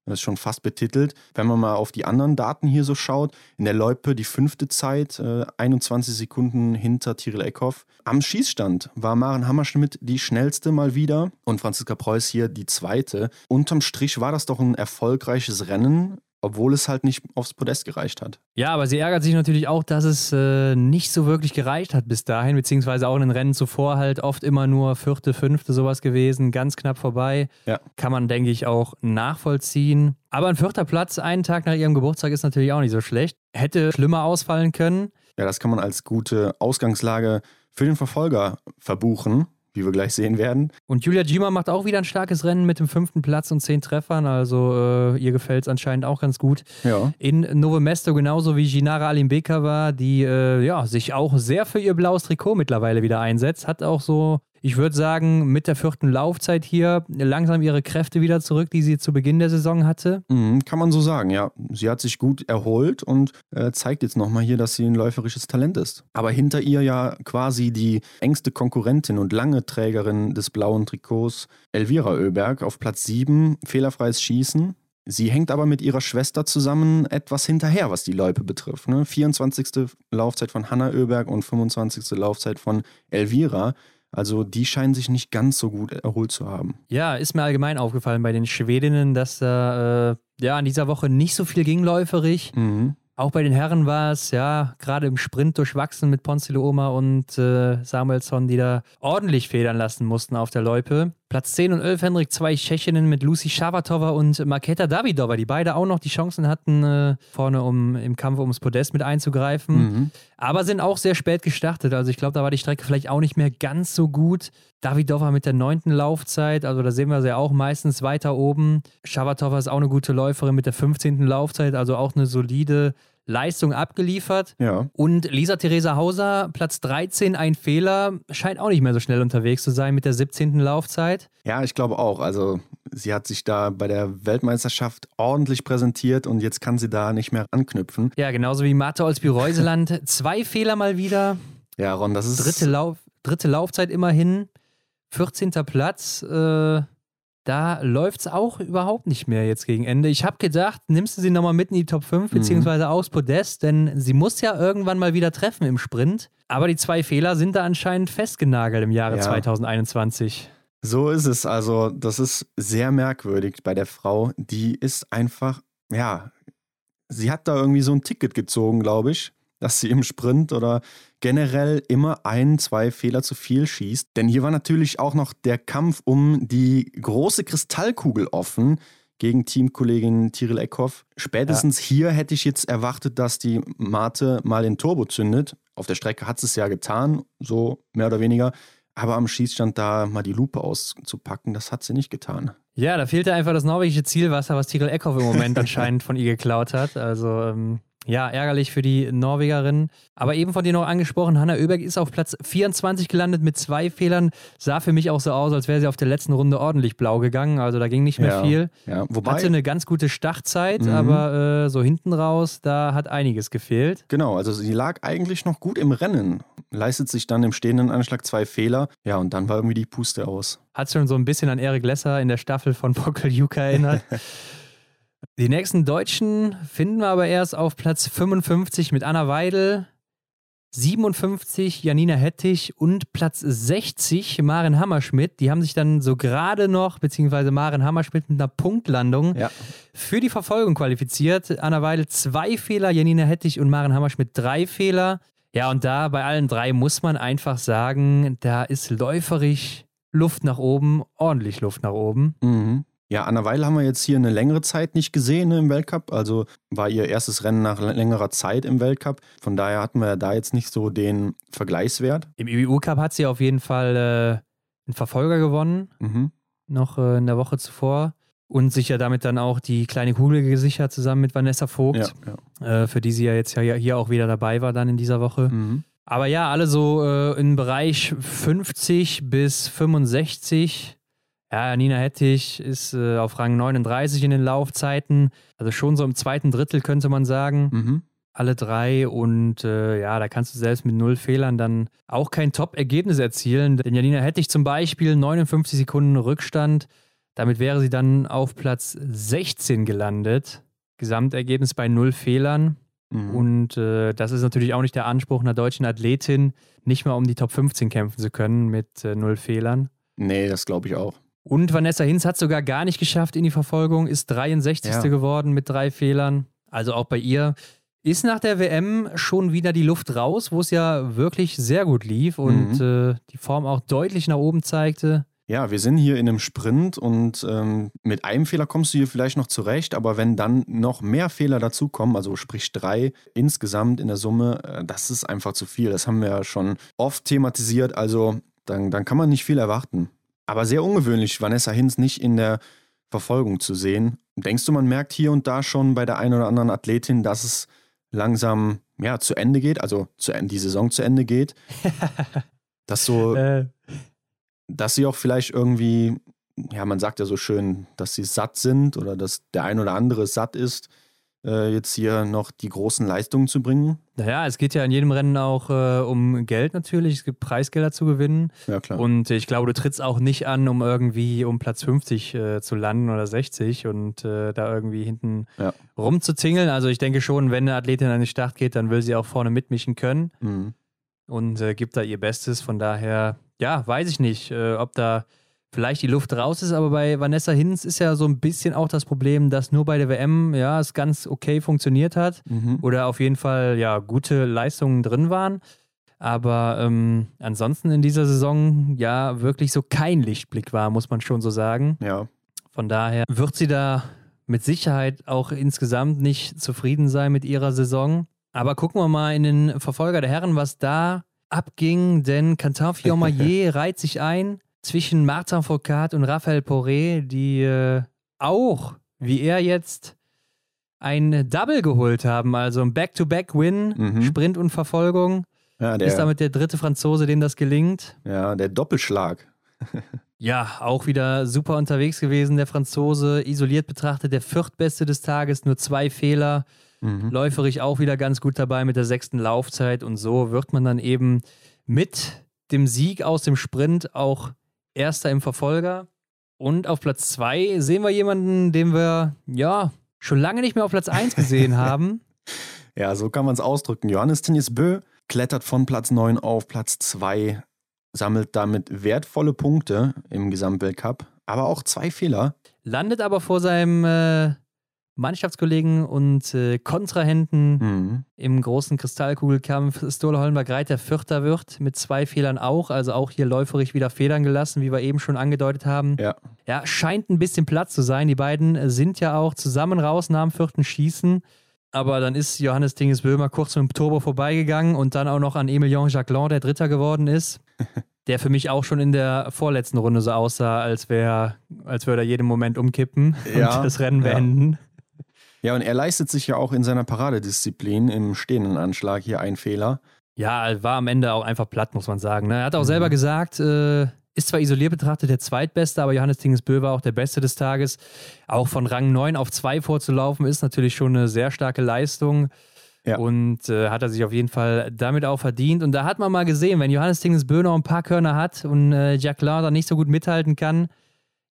das ist schon fast betitelt. Wenn man mal auf die anderen Daten hier so schaut, in der Loipe die fünfte Zeit, äh, 21 Sekunden hinter Tyrell Eckhoff. Am Schießstand war Maren Hammerschmidt die schnellste mal wieder und Franziska Preuß hier die zweite. Unterm Strich war das doch ein erfolgreiches Rennen, obwohl es halt nicht aufs Podest gereicht hat. Ja, aber sie ärgert sich natürlich auch, dass es äh, nicht so wirklich gereicht hat bis dahin, beziehungsweise auch in den Rennen zuvor halt oft immer nur vierte, fünfte sowas gewesen, ganz knapp vorbei. Ja. Kann man, denke ich, auch nachvollziehen. Aber ein vierter Platz einen Tag nach ihrem Geburtstag ist natürlich auch nicht so schlecht. Hätte schlimmer ausfallen können. Ja, das kann man als gute Ausgangslage für den Verfolger verbuchen, wie wir gleich sehen werden. Und Julia Gima macht auch wieder ein starkes Rennen mit dem fünften Platz und zehn Treffern. Also äh, ihr gefällt es anscheinend auch ganz gut. Ja. In Novo Mesto genauso wie Ginara Alimbekova, die äh, ja, sich auch sehr für ihr blaues Trikot mittlerweile wieder einsetzt. Hat auch so, ich würde sagen, mit der vierten Laufzeit hier langsam ihre Kräfte wieder zurück, die sie zu Beginn der Saison hatte. Mhm, kann man so sagen, ja. Sie hat sich gut erholt und äh, zeigt jetzt nochmal hier, dass sie ein läuferisches Talent ist. Aber hinter ihr ja quasi die engste Konkurrentin und lange Trägerin des blauen Trikots, Elvira Oeberg, auf Platz 7, fehlerfreies Schießen. Sie hängt aber mit ihrer Schwester zusammen etwas hinterher, was die Loipe betrifft. Ne? 24. Laufzeit von Hanna Oeberg und 25. Laufzeit von Elvira. Also die scheinen sich nicht ganz so gut erholt zu haben. Ja, ist mir allgemein aufgefallen bei den Schwedinnen, dass da äh, ja in dieser Woche nicht so viel ging läuferig. Mhm. Auch bei den Herren war es ja gerade im Sprint durchwachsen mit Ponzilo Oma und äh, Samuelsson, die da ordentlich federn lassen mussten auf der Loipe. Platz 10 und 11 Henrik, zwei Tschechinnen mit Lucy Schavatova und Maketa Davidova, die beide auch noch die Chancen hatten, äh, vorne um, im Kampf ums Podest mit einzugreifen. Mhm. Aber sind auch sehr spät gestartet. Also ich glaube, da war die Strecke vielleicht auch nicht mehr ganz so gut. Davidova mit der neunten Laufzeit, also da sehen wir sie ja auch meistens weiter oben. Schavatova ist auch eine gute Läuferin mit der 15. Laufzeit, also auch eine solide Leistung abgeliefert. Ja. Und Lisa Theresa Hauser, Platz 13, ein Fehler, scheint auch nicht mehr so schnell unterwegs zu sein mit der 17. Laufzeit. Ja, ich glaube auch. Also sie hat sich da bei der Weltmeisterschaft ordentlich präsentiert und jetzt kann sie da nicht mehr anknüpfen. Ja, genauso wie Martha Olsby-Reuseland, [laughs] zwei Fehler mal wieder. Ja, Ron, das ist Dritte, Lauf, dritte Laufzeit immerhin, 14. Platz. Äh, da läuft es auch überhaupt nicht mehr jetzt gegen Ende. Ich habe gedacht, nimmst du sie nochmal mit in die Top 5, beziehungsweise aufs Podest, denn sie muss ja irgendwann mal wieder treffen im Sprint. Aber die zwei Fehler sind da anscheinend festgenagelt im Jahre Ja. 2021. so ist es. Also das ist sehr merkwürdig bei der Frau. Die ist einfach, ja, sie hat da irgendwie so ein Ticket gezogen, glaube ich, dass sie im Sprint oder generell immer ein, zwei Fehler zu viel schießt. Denn hier war natürlich auch noch der Kampf um die große Kristallkugel offen gegen Teamkollegin Tiril Eckhoff. Spätestens hier hätte ich jetzt erwartet, dass die Mate mal den Turbo zündet. Auf der Strecke hat sie es ja getan, so mehr oder weniger. Aber am Schießstand da mal die Lupe auszupacken, das hat sie nicht getan. Ja, da fehlte einfach das norwegische Zielwasser, was Tirol Eckhoff im Moment anscheinend von ihr geklaut hat. Also, ähm, Ja, ärgerlich für die Norwegerin. Aber eben von dir noch angesprochen, Hanna Oeberg ist auf Platz 24 gelandet mit zwei Fehlern. Sah für mich auch so aus, als wäre sie auf der letzten Runde ordentlich blau gegangen. Also da ging nicht mehr Ja, viel. Ja, wobei, Hatte eine ganz gute Startzeit, Mhm. aber äh, so hinten raus, da hat einiges gefehlt. genau, also sie lag eigentlich noch gut im Rennen, leistet sich dann im stehenden Anschlag zwei Fehler. Ja, und dann war irgendwie die Puste aus. Hat schon so ein bisschen an Erik Lesser in der Staffel von Pokeljuka erinnert. [laughs] Die nächsten Deutschen finden wir aber erst auf Platz 55 mit Anna Weidel, 57 Janina Hettich und Platz 60 Maren Hammerschmidt. Die haben sich dann so gerade noch, beziehungsweise Maren Hammerschmidt mit einer Punktlandung Ja. für die Verfolgung qualifiziert. Anna Weidel zwei Fehler, Janina Hettich und Maren Hammerschmidt drei Fehler. Ja, und da bei allen drei muss man einfach sagen, da ist läuferisch Luft nach oben, ordentlich Luft nach oben. Mhm. Ja, Anna Weil haben wir jetzt hier eine längere Zeit nicht gesehen ne, im Weltcup. Also war ihr erstes Rennen nach längerer Zeit im Weltcup. Von daher hatten wir da jetzt nicht so den Vergleichswert. Im IBU-Cup hat sie auf jeden Fall äh, einen Verfolger gewonnen, Mhm. noch äh, in der Woche zuvor. Und sich ja damit dann auch die kleine Kugel gesichert, zusammen mit Vanessa Vogt, Ja, ja. äh, für die sie ja jetzt ja hier auch wieder dabei war, dann in dieser Woche. Mhm. Aber ja, alle so äh, im Bereich 50 bis 65. Ja, Nina Hettich ist äh, auf Rang 39 in den Laufzeiten. Also schon so im zweiten Drittel könnte man sagen. Mhm. Alle drei. Und äh, ja, da kannst du selbst mit null Fehlern dann auch kein Top-Ergebnis erzielen. Denn Janina Hettich zum Beispiel 59 Sekunden Rückstand. Damit wäre sie dann auf Platz 16 gelandet. Gesamtergebnis bei null Fehlern. Mhm. Und äh, das ist natürlich auch nicht der Anspruch einer deutschen Athletin, nicht mal um die Top 15 kämpfen zu können mit äh, null Fehlern. nee, das glaube ich auch. Und Vanessa Hinz hat sogar gar nicht geschafft in die Verfolgung, ist 63. Ja. geworden mit drei Fehlern. Also auch bei ihr ist nach der WM schon wieder die Luft raus, wo es ja wirklich sehr gut lief und Mhm. äh, die Form auch deutlich nach oben zeigte. Ja, wir sind hier in einem Sprint und ähm, mit einem Fehler kommst du hier vielleicht noch zurecht, aber wenn dann noch mehr Fehler dazukommen, also sprich drei insgesamt in der Summe, äh, das ist einfach zu viel. Das haben wir ja schon oft thematisiert, also dann, dann kann man nicht viel erwarten. Aber sehr ungewöhnlich, Vanessa Hinz nicht in der Verfolgung zu sehen. Denkst du, man merkt hier und da schon bei der einen oder anderen Athletin, dass es langsam ja, zu Ende geht, also zu, Ende- die Saison zu Ende geht? [laughs] dass so Äh, dass sie auch vielleicht irgendwie, ja, man sagt ja so schön, dass sie satt sind oder dass der ein oder andere satt ist, äh, jetzt hier noch die großen Leistungen zu bringen. naja, es geht ja in jedem Rennen auch äh, um Geld natürlich. Es gibt Preisgelder zu gewinnen. Ja, klar. Und ich glaube, du trittst auch nicht an, um irgendwie um Platz 50 äh, zu landen oder 60 und äh, da irgendwie hinten Ja. rumzuzingeln. Also ich denke schon, wenn eine Athletin an den Start geht, dann will sie auch vorne mitmischen können mhm. und äh, gibt da ihr Bestes. Von daher, ja, weiß ich nicht, äh, ob da vielleicht die Luft raus ist, aber bei Vanessa Hinz ist ja so ein bisschen auch das Problem, dass nur bei der WM, ja, es ganz okay funktioniert hat Mhm. oder auf jeden Fall ja gute Leistungen drin waren. Aber ähm, ansonsten in dieser Saison ja wirklich so kein Lichtblick war, muss man schon so sagen. Ja, Von daher wird sie da mit Sicherheit auch insgesamt nicht zufrieden sein mit ihrer Saison. Aber gucken wir mal in den Verfolger der Herren, was da abging, denn Quentin Fillon-Maillet [laughs] reiht sich ein zwischen Martin Foucault und Raphael Poré, die äh, auch, wie er jetzt, ein Double geholt haben, also ein Back-to-Back-Win, Mhm. Sprint und Verfolgung. ja, Ist der, damit der dritte Franzose, dem das gelingt. ja, der Doppelschlag. [laughs] Ja, auch wieder super unterwegs gewesen, der Franzose. Isoliert betrachtet der viertbeste des Tages, nur zwei Fehler. Mhm. Läuferig auch wieder ganz gut dabei mit der sechsten Laufzeit. Und so wird man dann eben mit dem Sieg aus dem Sprint auch Erster im Verfolger. Und auf Platz zwei sehen wir jemanden, den wir, ja, schon lange nicht mehr auf Platz 1 gesehen [laughs] haben. Ja, so kann man es ausdrücken. Johannes Tinjes Bö klettert von Platz 9 auf Platz 2, sammelt damit wertvolle Punkte im Gesamtweltcup, aber auch zwei Fehler. Landet aber vor seinem äh, Mannschaftskollegen und äh, Kontrahenten Mhm. im großen Kristallkugelkampf Stole Holmberg Reit der Vierter wird, mit zwei Fehlern auch, also auch hier läuferig wieder Federn gelassen, wie wir eben schon angedeutet haben. Ja. Ja, scheint ein bisschen Platz zu sein. Die beiden sind ja auch zusammen raus nach dem vierten Schießen. Aber dann ist Johannes Dinges Böhmer kurz mit dem Turbo vorbeigegangen und dann auch noch an Emilien Jacquelin, der Dritter geworden ist. [laughs] Der für mich auch schon in der vorletzten Runde so aussah, als wäre, als würde er jeden Moment umkippen Ja, und das Rennen beenden. Ja, und er leistet sich ja auch in seiner Paradedisziplin im stehenden Anschlag hier einen Fehler. Ja, war am Ende auch einfach platt, muss man sagen. Ne? Er hat auch mhm. selber gesagt, äh, ist zwar isoliert betrachtet der zweitbeste, aber Johannes Tingesbö war auch der Beste des Tages. Auch von Rang 9 auf 2 vorzulaufen, ist natürlich schon eine sehr starke Leistung. Ja. Und äh, hat er sich auf jeden Fall damit auch verdient. Und da hat man mal gesehen, wenn Johannes Tingesbö noch ein paar Körner hat und äh, Jacqueline da nicht so gut mithalten kann,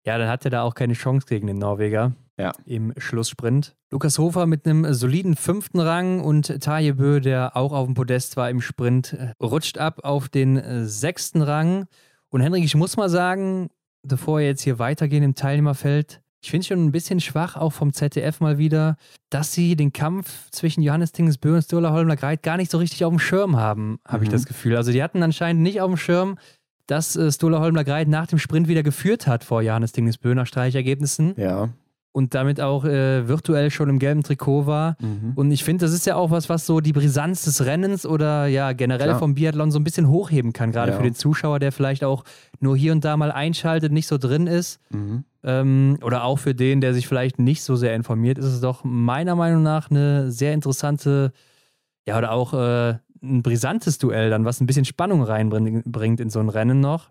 ja, dann hat er da auch keine Chance gegen den Norweger ja. im Schlusssprint. Lukas Hofer mit einem soliden fünften Rang und Taje Bö, der auch auf dem Podest war im Sprint, äh, rutscht ab auf den äh, sechsten Rang. Und Henrik, ich muss mal sagen, bevor wir jetzt hier weitergehen im Teilnehmerfeld, ich finde es schon ein bisschen schwach, auch vom ZDF mal wieder, dass sie den Kampf zwischen Johannes Tingesbö und Sturla Holmler Greit gar nicht so richtig auf dem Schirm haben, habe mhm. ich das Gefühl. Also die hatten anscheinend nicht auf dem Schirm, dass äh, Stola Holmler Greit nach dem Sprint wieder geführt hat vor Johannes Tingesbö nach Streichergebnissen. Ja und damit auch äh, virtuell schon im gelben Trikot war. Mhm. Und ich finde, das ist ja auch was, was so die Brisanz des Rennens oder ja generell Klar. vom Biathlon so ein bisschen hochheben kann, gerade ja. für den Zuschauer, der vielleicht auch nur hier und da mal einschaltet, nicht so drin ist. Mhm. Ähm, oder auch für den, der sich vielleicht nicht so sehr informiert, ist es doch meiner Meinung nach eine sehr interessante, ja, oder auch äh, ein brisantes Duell dann, was ein bisschen Spannung reinbringt in so ein Rennen noch.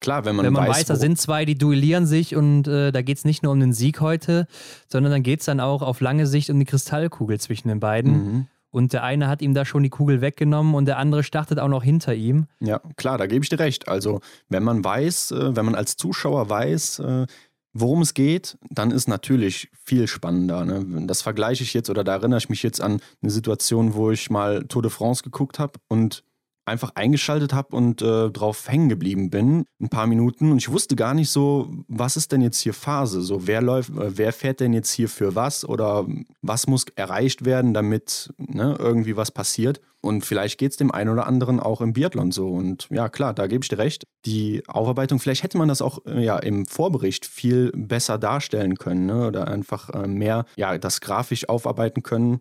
Klar, wenn man, wenn man weiß, weiß da sind zwei, die duellieren sich und äh, da geht es nicht nur um den Sieg heute, sondern dann geht es dann auch auf lange Sicht um die Kristallkugel zwischen den beiden. Mhm. Und der eine hat ihm da schon die Kugel weggenommen und der andere startet auch noch hinter ihm. Ja, klar, da gebe ich dir recht. Also, wenn man weiß, äh, wenn man als Zuschauer weiß, äh, worum es geht, dann ist natürlich viel spannender. Ne? Das vergleiche ich jetzt oder da erinnere ich mich jetzt an eine Situation, wo ich mal Tour de France geguckt habe und einfach eingeschaltet habe und äh, drauf hängen geblieben bin, ein paar Minuten. Und ich wusste gar nicht so, was ist denn jetzt hier Phase? So, wer läuft, äh, wer fährt denn jetzt hier für was oder was muss erreicht werden, damit ne, irgendwie was passiert? Und vielleicht geht es dem einen oder anderen auch im Biathlon so. Und ja, klar, da gebe ich dir recht. Die Aufarbeitung, vielleicht hätte man das auch äh, ja, im Vorbericht viel besser darstellen können ne? oder einfach äh, mehr ja, das grafisch aufarbeiten können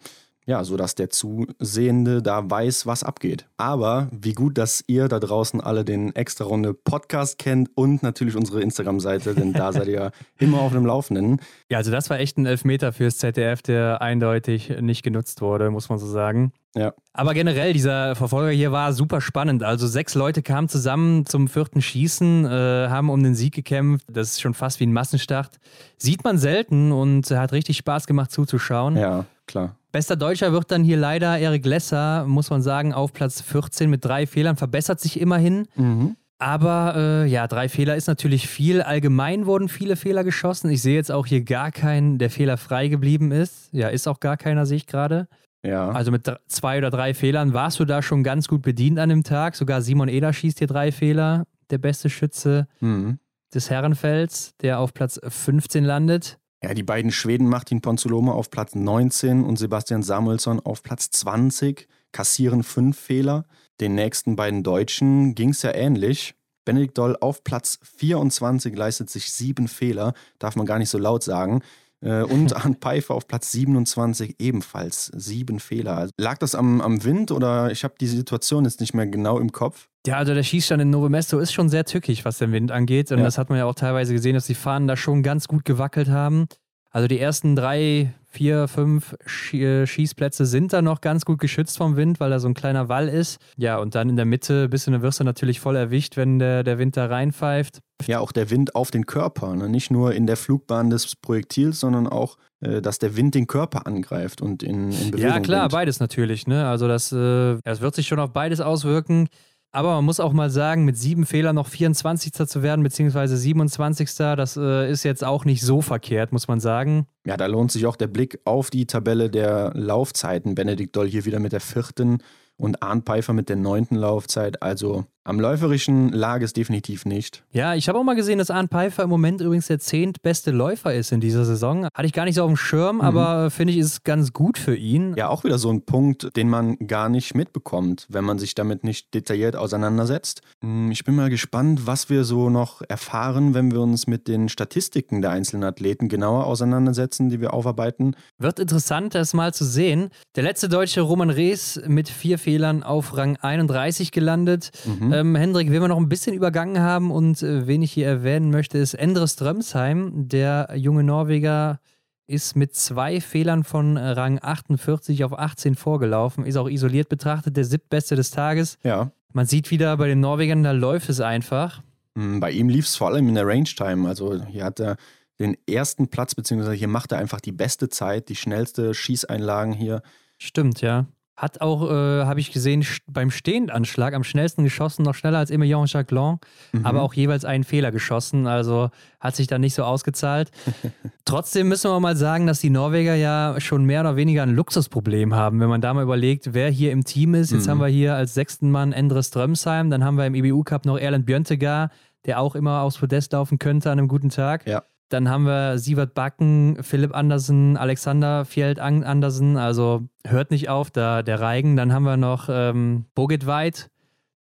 ja, sodass der Zusehende da weiß, was abgeht. Aber wie gut, dass ihr da draußen alle den extra Runde Podcast kennt und natürlich unsere Instagram-Seite, denn da seid ihr [laughs] immer auf dem Laufenden. Ja, also das war echt ein Elfmeter fürs ZDF, der eindeutig nicht genutzt wurde, muss man so sagen. Ja. Aber generell, dieser Verfolger hier war super spannend. Also sechs Leute kamen zusammen zum vierten Schießen, äh, haben um den Sieg gekämpft. Das ist schon fast wie ein Massenstart. Sieht man selten und hat richtig Spaß gemacht zuzuschauen. Ja, klar. Bester Deutscher wird dann hier leider Erik Lesser, muss man sagen, auf Platz 14 mit drei Fehlern. Verbessert sich immerhin. Mhm. Aber äh, ja, drei Fehler ist natürlich viel. Allgemein wurden viele Fehler geschossen. Ich sehe jetzt auch hier gar keinen, der Fehler frei geblieben ist. Ja, ist auch gar keiner, sehe ich gerade. Ja. Also mit zwei oder drei Fehlern warst du da schon ganz gut bedient an dem Tag. Sogar Simon Eder schießt hier drei Fehler. Der beste Schütze mhm. des Herrenfelds, der auf Platz 15 landet. Ja, die beiden Schweden Martin Ponzoloma auf Platz 19 und Sebastian Samuelsson auf Platz 20 kassieren fünf Fehler. Den nächsten beiden Deutschen ging es ja ähnlich. Benedikt Doll auf Platz 24 leistet sich sieben Fehler, darf man gar nicht so laut sagen. Äh, und [laughs] Arndt Pfeiffer auf Platz 27 ebenfalls sieben Fehler. Also lag das am, am Wind oder ich habe die Situation jetzt nicht mehr genau im Kopf? Ja, also der Schießstand in Novemesto ist schon sehr tückig, was den Wind angeht. Und ja. das hat man ja auch teilweise gesehen, dass die Fahnen da schon ganz gut gewackelt haben. Also die ersten drei, vier, fünf äh, Schießplätze sind da noch ganz gut geschützt vom Wind, weil da so ein kleiner Wall ist. Ja, und dann in der Mitte bist du, dann wirst du natürlich voll erwischt, wenn der, der Wind da reinpfeift. Ja, auch der Wind auf den Körper. Ne? Nicht nur in der Flugbahn des Projektils, sondern auch, äh, dass der Wind den Körper angreift und in, in Bewegung Ja, klar, bringt. beides natürlich. Ne? Also das, äh, das wird sich schon auf beides auswirken. Aber man muss auch mal sagen, mit sieben Fehlern noch 24. zu werden, beziehungsweise 27. Das äh, ist jetzt auch nicht so verkehrt, muss man sagen. Ja, da lohnt sich auch der Blick auf die Tabelle der Laufzeiten. Benedikt Doll hier wieder mit der vierten und Arndt Pfeiffer mit der neunten Laufzeit. Also am läuferischen lag es definitiv nicht. Ja, ich habe auch mal gesehen, dass Arndt Pfeiffer im Moment übrigens der zehntbeste Läufer ist in dieser Saison. Hatte ich gar nicht so auf dem Schirm, mhm. aber finde ich, ist es ganz gut für ihn. Ja, auch wieder so ein Punkt, den man gar nicht mitbekommt, wenn man sich damit nicht detailliert auseinandersetzt. Hm, ich bin mal gespannt, was wir so noch erfahren, wenn wir uns mit den Statistiken der einzelnen Athleten genauer auseinandersetzen, die wir aufarbeiten. Wird interessant, das mal zu sehen. Der letzte Deutsche Roman Rees mit vier Fehlern auf Rang 31 gelandet. Mhm. Ähm, Hendrik, wen wir noch ein bisschen übergangen haben und äh, wen ich hier erwähnen möchte, ist Endres Drömsheim, der junge Norweger ist mit zwei Fehlern von Rang 48 auf 18 vorgelaufen, ist auch isoliert betrachtet der siebtbeste des Tages. Ja. Man sieht wieder bei den Norwegern, da läuft es einfach. Mm, bei ihm lief es vor allem in der Range Time. Also hier hat er den ersten Platz, beziehungsweise hier macht er einfach die beste Zeit, die schnellste Schießeinlagen hier. Stimmt, ja. Hat auch, äh, habe ich gesehen, beim Stehendanschlag am schnellsten geschossen, noch schneller als Emilien Jacquelin, mhm. aber auch jeweils einen Fehler geschossen. Also hat sich da nicht so ausgezahlt. [laughs] Trotzdem müssen wir mal sagen, dass die Norweger ja schon mehr oder weniger ein Luxusproblem haben, wenn man da mal überlegt, wer hier im Team ist. Jetzt mhm. haben wir hier als sechsten Mann Endre Strömsheim, dann haben wir im EBU Cup noch Erland Björntegar, der auch immer aufs Podest laufen könnte an einem guten Tag. Ja. Dann haben wir Sievert Backen, Philipp Andersen, Alexander Fjeld Andersen, also hört nicht auf, da der Reigen. Dann haben wir noch ähm, Bogit Weid,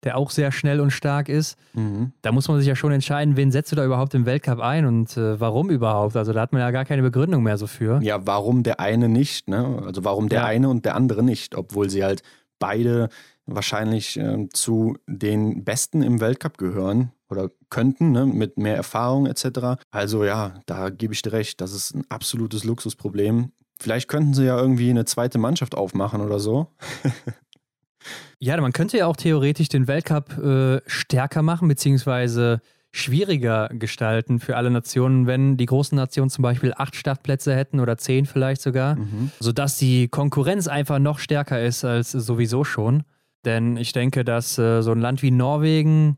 der auch sehr schnell und stark ist. Mhm. Da muss man sich ja schon entscheiden, wen setzt du da überhaupt im Weltcup ein und äh, warum überhaupt? Also da hat man ja gar keine Begründung mehr so für. Ja, warum der eine nicht, ne? Also warum der ja. eine und der andere nicht, obwohl sie halt beide wahrscheinlich äh, zu den Besten im Weltcup gehören oder könnten, ne, mit mehr Erfahrung etc. Also ja, da gebe ich dir recht, das ist ein absolutes Luxusproblem. Vielleicht könnten sie ja irgendwie eine zweite Mannschaft aufmachen oder so. [laughs] ja, man könnte ja auch theoretisch den Weltcup äh, stärker machen, beziehungsweise schwieriger gestalten für alle Nationen, wenn die großen Nationen zum Beispiel acht Startplätze hätten oder zehn vielleicht sogar, mhm. sodass die Konkurrenz einfach noch stärker ist als sowieso schon. Denn ich denke, dass äh, so ein Land wie Norwegen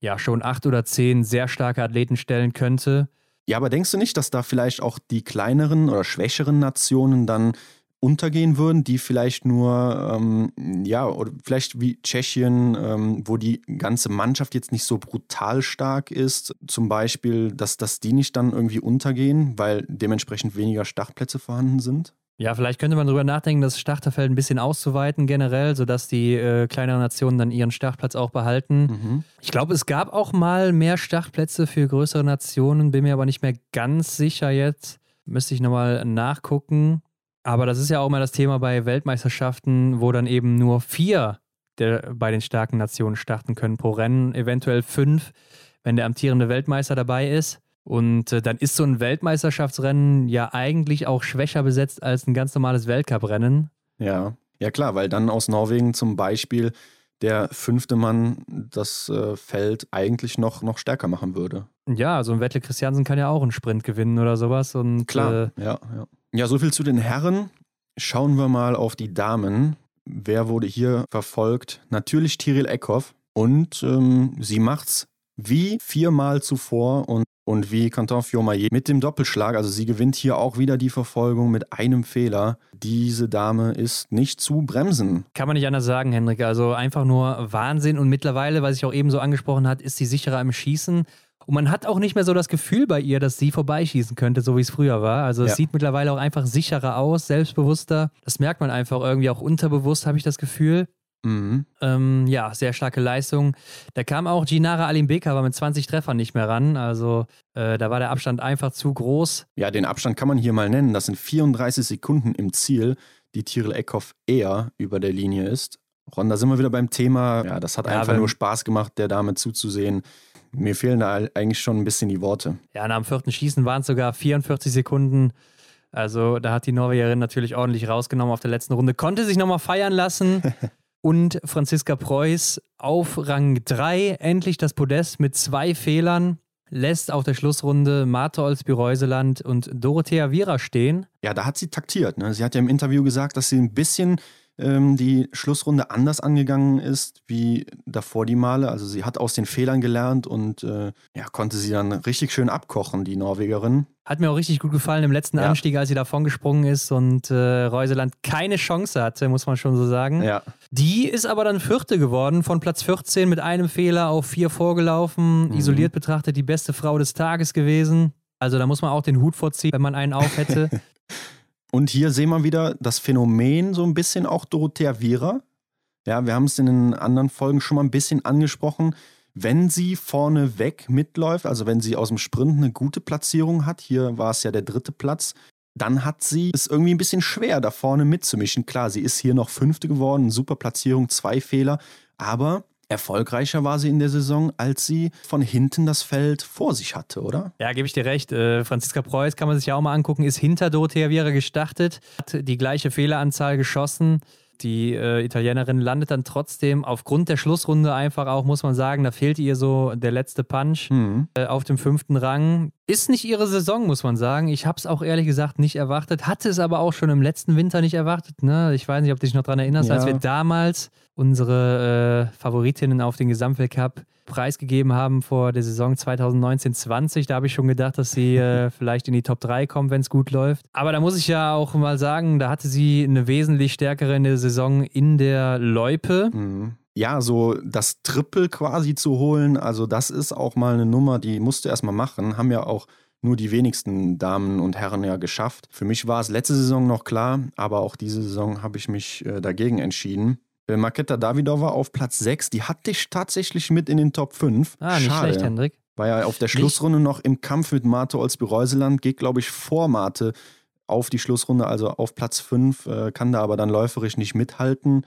ja schon acht oder zehn sehr starke Athleten stellen könnte. Ja, aber denkst du nicht, dass da vielleicht auch die kleineren oder schwächeren Nationen dann untergehen würden, die vielleicht nur, ähm, ja, oder vielleicht wie Tschechien, ähm, wo die ganze Mannschaft jetzt nicht so brutal stark ist, zum Beispiel, dass, dass die nicht dann irgendwie untergehen, weil dementsprechend weniger Startplätze vorhanden sind? Ja, vielleicht könnte man darüber nachdenken, das Starterfeld ein bisschen auszuweiten generell, sodass die äh, kleineren Nationen dann ihren Startplatz auch behalten. Mhm. Ich glaube, es gab auch mal mehr Startplätze für größere Nationen, bin mir aber nicht mehr ganz sicher jetzt. Müsste ich nochmal nachgucken. Aber das ist ja auch mal das Thema bei Weltmeisterschaften, wo dann eben nur vier der, bei den starken Nationen starten können pro Rennen, eventuell fünf, wenn der amtierende Weltmeister dabei ist. Und äh, dann ist so ein Weltmeisterschaftsrennen ja eigentlich auch schwächer besetzt als ein ganz normales Weltcuprennen. Ja, ja klar, weil dann aus Norwegen zum Beispiel der fünfte Mann das äh, Feld eigentlich noch, noch stärker machen würde. Ja, so ein Wettle Christiansen kann ja auch einen Sprint gewinnen oder sowas. Und, klar, äh, ja, ja. Ja, so viel zu den Herren. Schauen wir mal auf die Damen. Wer wurde hier verfolgt? Natürlich Tiril Eckhoff. Und ähm, sie macht's wie viermal zuvor und und wie Canton Fiormaillet mit dem Doppelschlag, also sie gewinnt hier auch wieder die Verfolgung mit einem Fehler. Diese Dame ist nicht zu bremsen. Kann man nicht anders sagen, Henrik. Also einfach nur Wahnsinn. Und mittlerweile, was ich auch eben so angesprochen hat, ist sie sicherer im Schießen. Und man hat auch nicht mehr so das Gefühl bei ihr, dass sie vorbeischießen könnte, so wie es früher war. Also es ja. sieht mittlerweile auch einfach sicherer aus, selbstbewusster. Das merkt man einfach irgendwie auch unterbewusst, habe ich das Gefühl. Mhm. Ähm, ja, sehr starke Leistung. Da kam auch Ginara Alimbeka, aber mit 20 Treffern nicht mehr ran. Also äh, da war der Abstand einfach zu groß. Ja, den Abstand kann man hier mal nennen. Das sind 34 Sekunden im Ziel, die Tyrell Eckhoff eher über der Linie ist. Ron, da sind wir wieder beim Thema. Ja, das hat ja, einfach nur Spaß gemacht, der Dame zuzusehen. Mir fehlen da eigentlich schon ein bisschen die Worte. Ja, nach dem vierten Schießen waren es sogar 44 Sekunden. Also da hat die Norwegerin natürlich ordentlich rausgenommen auf der letzten Runde. Konnte sich nochmal feiern lassen. [laughs] und Franziska Preuß auf Rang 3 endlich das Podest mit zwei Fehlern. Lässt auf der Schlussrunde Martha Olsby-Reuseland und Dorothea Viera stehen. Ja, da hat sie taktiert. Ne? Sie hat ja im Interview gesagt, dass sie ein bisschen ähm, die Schlussrunde anders angegangen ist wie davor die Male. Also sie hat aus den Fehlern gelernt und äh, ja, konnte sie dann richtig schön abkochen, die Norwegerin. Hat mir auch richtig gut gefallen im letzten ja. Anstieg, als sie davon gesprungen ist und äh, Reuseland keine Chance hatte, muss man schon so sagen. Ja. Die ist aber dann Vierte geworden, von Platz 14 mit einem Fehler auf vier vorgelaufen. Mhm. Isoliert betrachtet die beste Frau des Tages gewesen. Also da muss man auch den Hut vorziehen, wenn man einen auf hätte. [laughs] Und hier sehen wir wieder das Phänomen so ein bisschen auch Dorothea Viera. Ja, wir haben es in den anderen Folgen schon mal ein bisschen angesprochen. Wenn sie vorne weg mitläuft, also wenn sie aus dem Sprint eine gute Platzierung hat, hier war es ja der dritte Platz, dann hat sie es irgendwie ein bisschen schwer, da vorne mitzumischen. Klar, sie ist hier noch Fünfte geworden, super Platzierung, zwei Fehler, aber erfolgreicher war sie in der Saison, als sie von hinten das Feld vor sich hatte, oder? Ja, gebe ich dir recht. Äh, Franziska Preuß kann man sich ja auch mal angucken, ist hinter Dorothea Viera gestartet, hat die gleiche Fehleranzahl geschossen. Die äh, Italienerin landet dann trotzdem aufgrund der Schlussrunde einfach auch, muss man sagen, da fehlte ihr so der letzte Punch mhm. äh, auf dem fünften Rang. Ist nicht ihre Saison, muss man sagen. Ich habe es auch ehrlich gesagt nicht erwartet, hatte es aber auch schon im letzten Winter nicht erwartet. Ne? Ich weiß nicht, ob du dich noch daran erinnerst, ja. als wir damals unsere äh, Favoritinnen auf den Gesamtweltcup preisgegeben haben vor der Saison 2019-20. Da habe ich schon gedacht, dass sie äh, [laughs] vielleicht in die Top 3 kommt, wenn es gut läuft. Aber da muss ich ja auch mal sagen, da hatte sie eine wesentlich stärkere in der Saison in der Loipe. Mhm. Ja, so das Triple quasi zu holen, also das ist auch mal eine Nummer, die musst du erstmal machen. Haben ja auch nur die wenigsten Damen und Herren ja geschafft. Für mich war es letzte Saison noch klar, aber auch diese Saison habe ich mich äh, dagegen entschieden. Äh, Marketa Davidova auf Platz 6, die hatte ich tatsächlich mit in den Top 5. Ah, nicht Schade. schlecht, Hendrik. War ja auf der Schlussrunde nicht? noch im Kampf mit Marte Olsby-Reuseland, geht, glaube ich, vor Marte auf die Schlussrunde, also auf Platz 5, äh, kann da aber dann läuferisch nicht mithalten,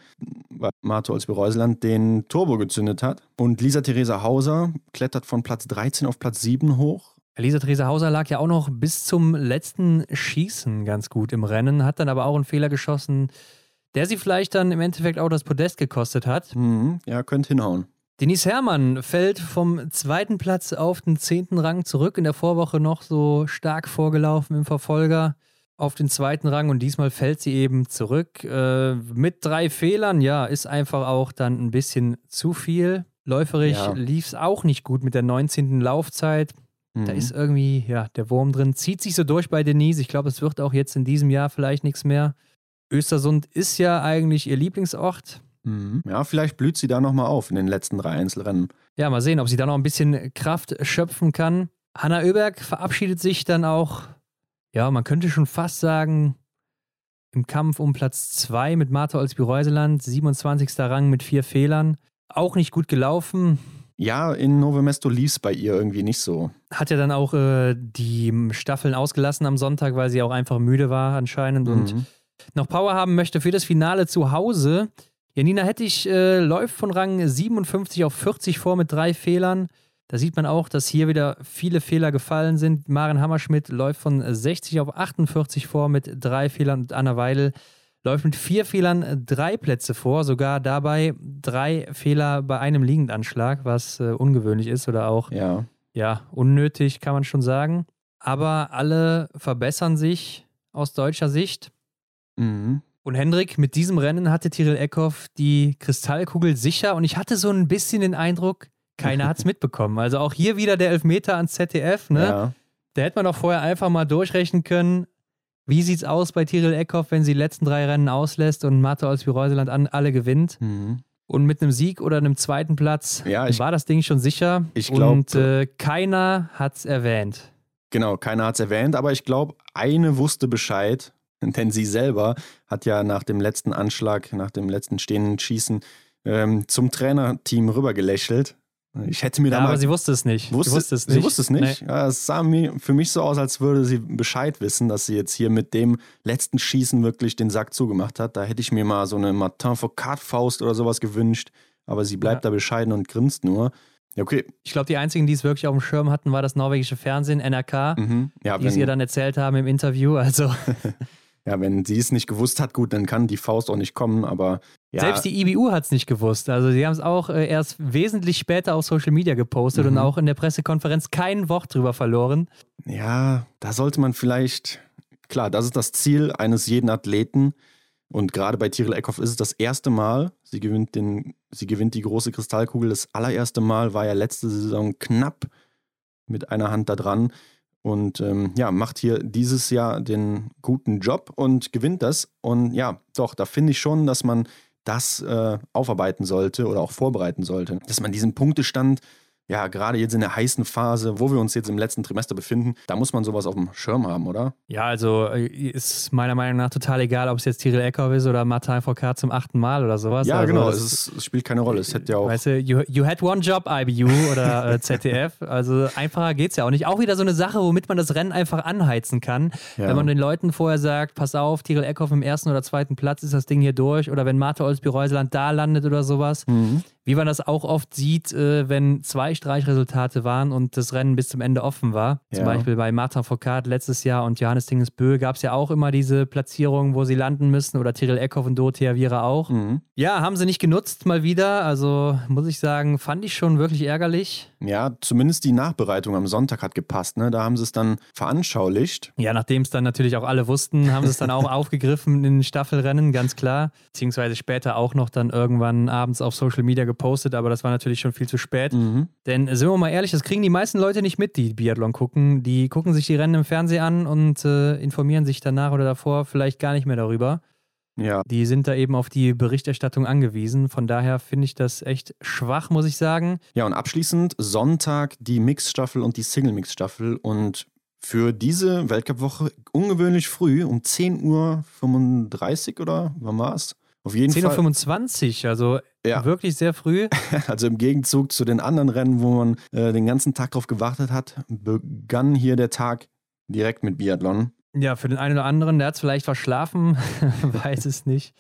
weil Marte Olsby-Reuseland den Turbo gezündet hat. Und Lisa Theresa Hauser klettert von Platz 13 auf Platz 7 hoch. Lisa Theresa Hauser lag ja auch noch bis zum letzten Schießen ganz gut im Rennen, hat dann aber auch einen Fehler geschossen, der sie vielleicht dann im Endeffekt auch das Podest gekostet hat. Mhm, ja, könnte hinhauen. Denise Herrmann fällt vom zweiten Platz auf den zehnten Rang zurück. In der Vorwoche noch so stark vorgelaufen im Verfolger auf den zweiten Rang und diesmal fällt sie eben zurück. Äh, mit drei Fehlern, ja, ist einfach auch dann ein bisschen zu viel. Läuferisch ja. lief es auch nicht gut mit der 19. Laufzeit. Mhm. Da ist irgendwie, ja, der Wurm drin. Zieht sich so durch bei Denise. Ich glaube, es wird auch jetzt in diesem Jahr vielleicht nichts mehr. Östersund ist ja eigentlich ihr Lieblingsort. Mhm. Ja, vielleicht blüht sie da nochmal auf in den letzten drei Einzelrennen. Ja, mal sehen, ob sie da noch ein bisschen Kraft schöpfen kann. Hanna Oeberg verabschiedet sich dann auch, ja, man könnte schon fast sagen, im Kampf um Platz 2 mit Martha Olsby-Reuseland, 27. Rang mit vier Fehlern. Auch nicht gut gelaufen. Ja, in Nove Mesto lief es bei ihr irgendwie nicht so. Hat ja dann auch äh, die Staffeln ausgelassen am Sonntag, weil sie auch einfach müde war anscheinend mhm. und noch Power haben möchte für das Finale zu Hause. Janina Hettich äh, läuft von Rang 57 auf 40 vor mit drei Fehlern. Da sieht man auch, dass hier wieder viele Fehler gefallen sind. Maren Hammerschmidt läuft von 60 auf 48 vor mit drei Fehlern und Anna Weidel läuft mit vier Fehlern drei Plätze vor. Sogar dabei drei Fehler bei einem Liegendanschlag, was äh, ungewöhnlich ist oder auch ja. ja, unnötig, kann man schon sagen. Aber alle verbessern sich aus deutscher Sicht. Mhm. Und Hendrik, mit diesem Rennen hatte Tyrell Eckhoff die Kristallkugel sicher und ich hatte so ein bisschen den Eindruck, keiner hat es [laughs] mitbekommen. Also auch hier wieder der Elfmeter ans ZDF, ne? Ja. Da hätte man doch vorher einfach mal durchrechnen können, wie sieht's aus bei Tyrell Eckhoff, wenn sie die letzten drei Rennen auslässt und Mathe aus Reuseland an alle gewinnt? Mhm. Und mit einem Sieg oder einem zweiten Platz ja, ich, war das Ding schon sicher. Ich glaube. Und äh, keiner hat's erwähnt. Genau, keiner hat's erwähnt, aber ich glaube, eine wusste Bescheid [laughs] Denn sie selber hat ja nach dem letzten Anschlag, nach dem letzten stehenden Schießen ähm, zum Trainerteam rüber gelächelt. Ich hätte mir ja, da mal. Aber sie wusste es nicht. Wusste, sie wusste es nicht. Sie wusste es nicht. Nee. Ja, es sah mir, für mich so aus, als würde sie Bescheid wissen, dass sie jetzt hier mit dem letzten Schießen wirklich den Sack zugemacht hat. Da hätte ich mir mal so eine Martin Foucault-Faust oder sowas gewünscht. Aber sie bleibt ja. da bescheiden und grinst nur. Ja, okay. Ich glaube, die einzigen, die es wirklich auf dem Schirm hatten, war das norwegische Fernsehen, NRK, mhm. ja, die es ihr dann erzählt haben im Interview. Also. [laughs] ja, wenn sie es nicht gewusst hat, gut, dann kann die Faust auch nicht kommen, aber ja. Selbst die IBU hat es nicht gewusst. Also sie haben es auch äh, erst wesentlich später auf Social Media gepostet mhm. und auch in der Pressekonferenz kein Wort drüber verloren. Ja, da sollte man vielleicht, klar, das ist das Ziel eines jeden Athleten. Und gerade bei Tyrell Eckhoff ist es das erste Mal. Sie gewinnt, den, sie gewinnt die große Kristallkugel. Das allererste Mal war ja letzte Saison knapp mit einer Hand da dran und ähm, ja, macht hier dieses Jahr den guten Job und gewinnt das. Und ja, doch, da finde ich schon, dass man das äh, aufarbeiten sollte oder auch vorbereiten sollte. Dass man diesen Punktestand ja, gerade jetzt in der heißen Phase, wo wir uns jetzt im letzten Trimester befinden, da muss man sowas auf dem Schirm haben, oder? Ja, also äh, ist meiner Meinung nach total egal, ob es jetzt Tyrell Eckhoff ist oder Martin VK zum achten Mal oder sowas. Ja, also genau, es, ist, es, spielt keine Rolle. Es hätte ja auch. Weißt du, you, you had one job, IBU oder [laughs] äh, ZDF. Also einfacher geht es ja auch nicht. Auch wieder so eine Sache, womit man das Rennen einfach anheizen kann. Ja. Wenn man den Leuten vorher sagt, pass auf, Tyrell Eckhoff im ersten oder zweiten Platz ist das Ding hier durch. Oder wenn Martha Olsby-Reuseland da landet oder sowas. Mhm wie man das auch oft sieht, äh, wenn zwei Streichresultate waren und das Rennen bis zum Ende offen war. Ja. Zum Beispiel bei Martin Foucault letztes Jahr und Johannes Dingesbö gab es ja auch immer diese Platzierungen, wo sie landen müssen oder Tyrell Eckhoff und Dorothea Viera auch. Mhm. Ja, haben sie nicht genutzt mal wieder. Also muss ich sagen, fand ich schon wirklich ärgerlich. Ja, zumindest die Nachbereitung am Sonntag hat gepasst. Ne? Da haben sie es dann veranschaulicht. Ja, nachdem es dann natürlich auch alle wussten, haben sie es dann auch [laughs] aufgegriffen in den Staffelrennen, ganz klar. Beziehungsweise später auch noch dann irgendwann abends auf Social Media gepostet, aber das war natürlich schon viel zu spät. Mhm. Denn sind wir mal ehrlich, das kriegen die meisten Leute nicht mit, die Biathlon gucken. Die gucken sich die Rennen im Fernsehen an und äh, informieren sich danach oder davor vielleicht gar nicht mehr darüber. Ja. Die sind da eben auf die Berichterstattung angewiesen. Von daher finde ich das echt schwach, muss ich sagen. Ja, und abschließend Sonntag die Mixstaffel und die Single-Mix-Staffel. Und für diese Weltcup-Woche ungewöhnlich früh um 10.35 Uhr oder wann war es? Auf jeden 10 Fall. 10.25 Uhr, also ja. wirklich sehr früh. [laughs] Also im Gegenzug zu den anderen Rennen, wo man äh, den ganzen Tag drauf gewartet hat, begann hier der Tag direkt mit Biathlon. Ja, für den einen oder anderen, der hat es vielleicht verschlafen, [laughs] weiß es nicht.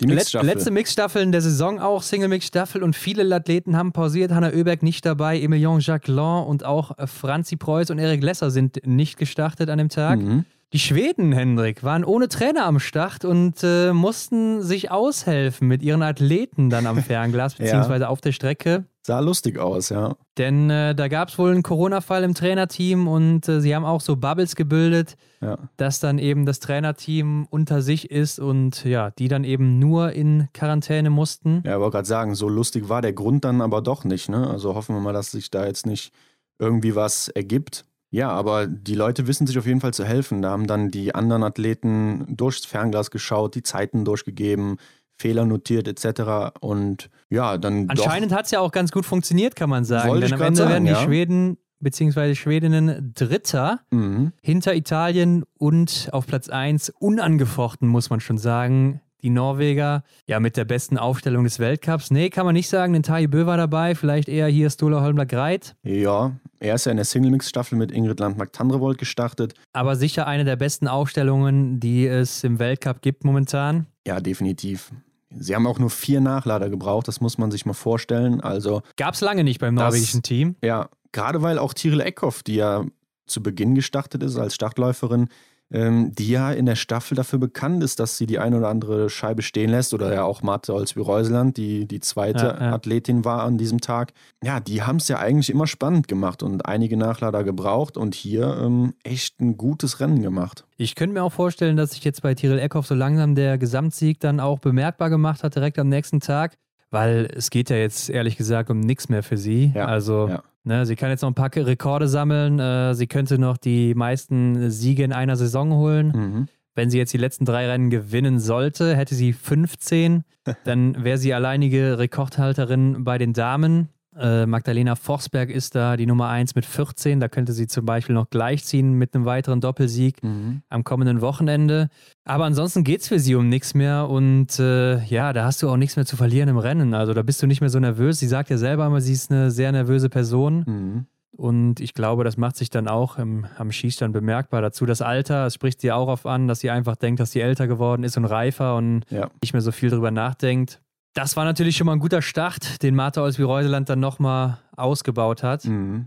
Die Mixstaffel. Letzte Mixstaffel in der Saison auch, Single-Mix-Staffel und viele Athleten haben pausiert. Hanna Oeberg nicht dabei, Emilien Jacquelin und auch Franzi Preuß und Erik Lesser sind nicht gestartet an dem Tag. Mhm. Die Schweden, Hendrik, waren ohne Trainer am Start und äh, mussten sich aushelfen mit ihren Athleten dann am Fernglas [laughs] beziehungsweise ja. auf der Strecke. Sah lustig aus, ja. Denn äh, da gab es wohl einen Corona-Fall im Trainerteam und äh, sie haben auch so Bubbles gebildet, ja. dass dann eben das Trainerteam unter sich ist und ja, die dann eben nur in Quarantäne mussten. Ja, ich wollte gerade sagen, so lustig war der Grund dann aber doch nicht, ne? Also hoffen wir mal, dass sich da jetzt nicht irgendwie was ergibt. Ja, aber die Leute wissen sich auf jeden Fall zu helfen. Da haben dann die anderen Athleten durchs Fernglas geschaut, die Zeiten durchgegeben, Fehler notiert etc. Und ja, dann. Anscheinend hat es ja auch ganz gut funktioniert, kann man sagen. Denn am Ende sagen, werden die ja. Schweden bzw. Schwedinnen Dritter mhm. hinter Italien und auf Platz 1 unangefochten, muss man schon sagen, die Norweger, ja, mit der besten Aufstellung des Weltcups. Nee, kann man nicht sagen, denn Taji Bö war dabei, vielleicht eher hier Stola Holmler Greit. Ja, er ist ja in der Single-Mix-Staffel mit Ingrid Landmark-Tandrevold gestartet. Aber sicher eine der besten Aufstellungen, die es im Weltcup gibt momentan. Ja, definitiv. Sie haben auch nur vier Nachlader gebraucht, das muss man sich mal vorstellen. Also Gab es lange nicht beim norwegischen das, Team. Ja, gerade weil auch Tiril Eckhoff, die ja zu Beginn gestartet ist als Startläuferin, ähm, die ja in der Staffel dafür bekannt ist, dass sie die eine oder andere Scheibe stehen lässt. Oder ja auch Marte Olsby-Reuseland, die die zweite ja, ja. Athletin war an diesem Tag. Ja, die haben es ja eigentlich immer spannend gemacht und einige Nachlader gebraucht und hier ähm, echt ein gutes Rennen gemacht. Ich könnte mir auch vorstellen, dass sich jetzt bei Tyrell Eckhoff so langsam der Gesamtsieg dann auch bemerkbar gemacht hat, direkt am nächsten Tag weil es geht ja jetzt ehrlich gesagt um nichts mehr für sie. Ja, also ja. Ne, sie kann jetzt noch ein paar Rekorde sammeln. Äh, sie könnte noch die meisten Siege in einer Saison holen. Mhm. Wenn sie jetzt die letzten drei Rennen gewinnen sollte, hätte sie 15. [laughs] Dann wäre sie alleinige Rekordhalterin bei den Damen. Äh, Magdalena Forsberg ist da die Nummer 1 mit 14. Da könnte sie zum Beispiel noch gleichziehen mit einem weiteren Doppelsieg mhm. am kommenden Wochenende. Aber ansonsten geht es für sie um nichts mehr und äh, ja, da hast du auch nichts mehr zu verlieren im Rennen. Also da bist du nicht mehr so nervös. Sie sagt ja selber immer, sie ist eine sehr nervöse Person. Mhm. Und ich glaube, das macht sich dann auch im, am Schießstand bemerkbar. Dazu das Alter, es spricht sie auch auf an, dass sie einfach denkt, dass sie älter geworden ist und reifer und ja. nicht mehr so viel drüber nachdenkt. Das war natürlich schon mal ein guter Start, den Martha Olsby-Reuseland dann nochmal ausgebaut hat. Mhm.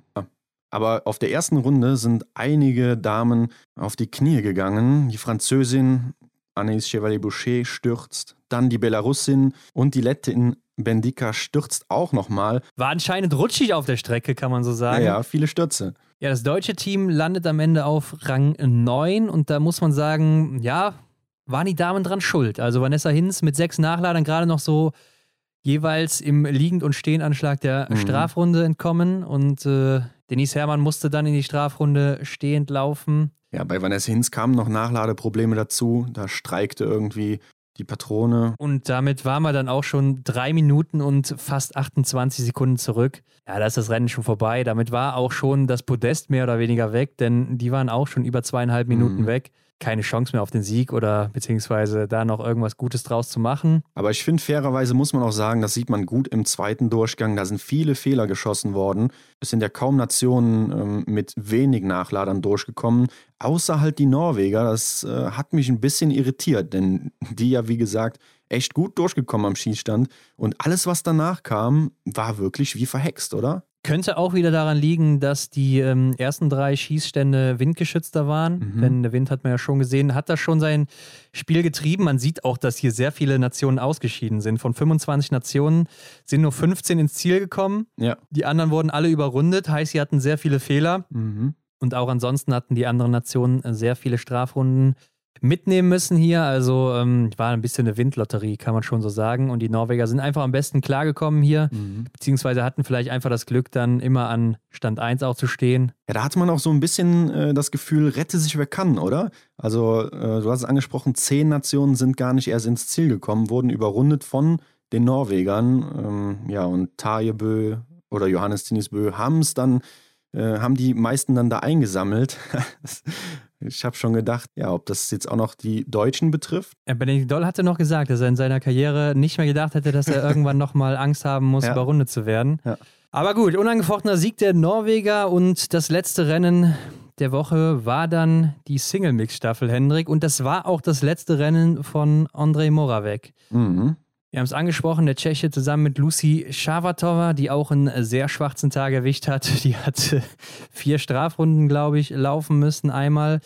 Aber auf der ersten Runde sind einige Damen auf die Knie gegangen. Die Französin Anaïs Chevalier-Boucher stürzt, dann die Belarusin und die Lettin Bendika stürzt auch nochmal. War anscheinend rutschig auf der Strecke, kann man so sagen. Ja, ja, viele Stürze. Ja, das deutsche Team landet am Ende auf Rang 9 und da muss man sagen, ja, waren die Damen dran schuld. Also Vanessa Hinz mit sechs Nachladern gerade noch so jeweils im Liegend- und Stehenanschlag der mhm. Strafrunde entkommen und äh, Denise Herrmann musste dann in die Strafrunde stehend laufen. Ja, bei Vanessa Hinz kamen noch Nachladeprobleme dazu. Da streikte irgendwie die Patrone. Und damit waren wir dann auch schon drei Minuten und fast 28 Sekunden zurück. Ja, da ist das Rennen schon vorbei. Damit war auch schon das Podest mehr oder weniger weg, denn die waren auch schon über zweieinhalb Minuten mhm. weg. Keine Chance mehr auf den Sieg oder beziehungsweise da noch irgendwas Gutes draus zu machen. Aber ich finde, fairerweise muss man auch sagen, das sieht man gut im zweiten Durchgang. Da sind viele Fehler geschossen worden. Es sind ja kaum Nationen ähm, mit wenig Nachladern durchgekommen, außer halt die Norweger. Das äh, hat mich ein bisschen irritiert, denn die ja, wie gesagt, echt gut durchgekommen am Schießstand. Und alles, was danach kam, war wirklich wie verhext, oder? Könnte auch wieder daran liegen, dass die ähm, ersten drei Schießstände windgeschützter waren. Mhm. Denn der Wind hat man ja schon gesehen, hat das schon sein Spiel getrieben. Man sieht auch, dass hier sehr viele Nationen ausgeschieden sind. Von 25 Nationen sind nur 15 ins Ziel gekommen. Ja. Die anderen wurden alle überrundet, heißt, sie hatten sehr viele Fehler. Mhm. Und auch ansonsten hatten die anderen Nationen sehr viele Strafrunden mitnehmen müssen hier. Also ähm, war ein bisschen eine Windlotterie, kann man schon so sagen. Und die Norweger sind einfach am besten klargekommen hier, mhm. beziehungsweise hatten vielleicht einfach das Glück, dann immer an Stand 1 auch zu stehen. Ja, da hatte man auch so ein bisschen äh, das Gefühl, rette sich wer kann, oder? Also, äh, du hast es angesprochen, zehn Nationen sind gar nicht erst ins Ziel gekommen, wurden überrundet von den Norwegern. Ähm, ja, und Tajebö oder Johannes Tinisbö haben es dann äh, haben die meisten dann da eingesammelt. [laughs] Ich habe schon gedacht, ja, ob das jetzt auch noch die Deutschen betrifft. Benedikt Doll hatte noch gesagt, dass er in seiner Karriere nicht mehr gedacht hätte, dass er [laughs] irgendwann nochmal Angst haben muss, ja. überrundet zu werden. Ja. Aber gut, unangefochtener Sieg der Norweger und das letzte Rennen der Woche war dann die Single-Mix-Staffel, Hendrik. Und das war auch das letzte Rennen von Andrej Moravec. Mhm. Wir haben es angesprochen, der Tscheche zusammen mit Lucy Schavatova, die auch einen sehr schwarzen Tag erwischt hat. [laughs] Die hat vier Strafrunden, glaube ich, laufen müssen einmal.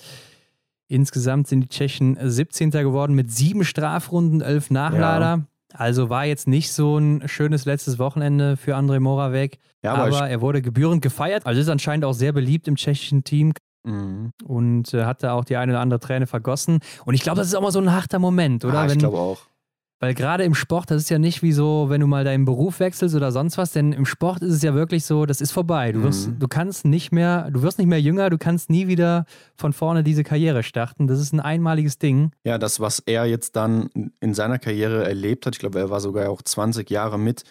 Insgesamt sind die Tschechen 17. geworden mit sieben Strafrunden, elf Nachlader. Ja. Also war jetzt nicht so ein schönes letztes Wochenende für André Moravec. Ja, aber, aber er wurde gebührend gefeiert. Also ist anscheinend auch sehr beliebt im tschechischen Team. Mhm. Und äh, hat da auch die eine oder andere Träne vergossen. Und ich glaube, das ist auch mal so ein harter Moment, oder? Ja, ich glaube auch. Weil gerade im Sport, das ist ja nicht wie so, wenn du mal deinen Beruf wechselst oder sonst was, denn im Sport ist es ja wirklich so, das ist vorbei. Du, wirst, mhm. du kannst nicht mehr, du wirst nicht mehr jünger, du kannst nie wieder von vorne diese Karriere starten. Das ist ein einmaliges Ding. Ja, das, was er jetzt dann in seiner Karriere erlebt hat, ich glaube, er war sogar auch 20 Jahre mit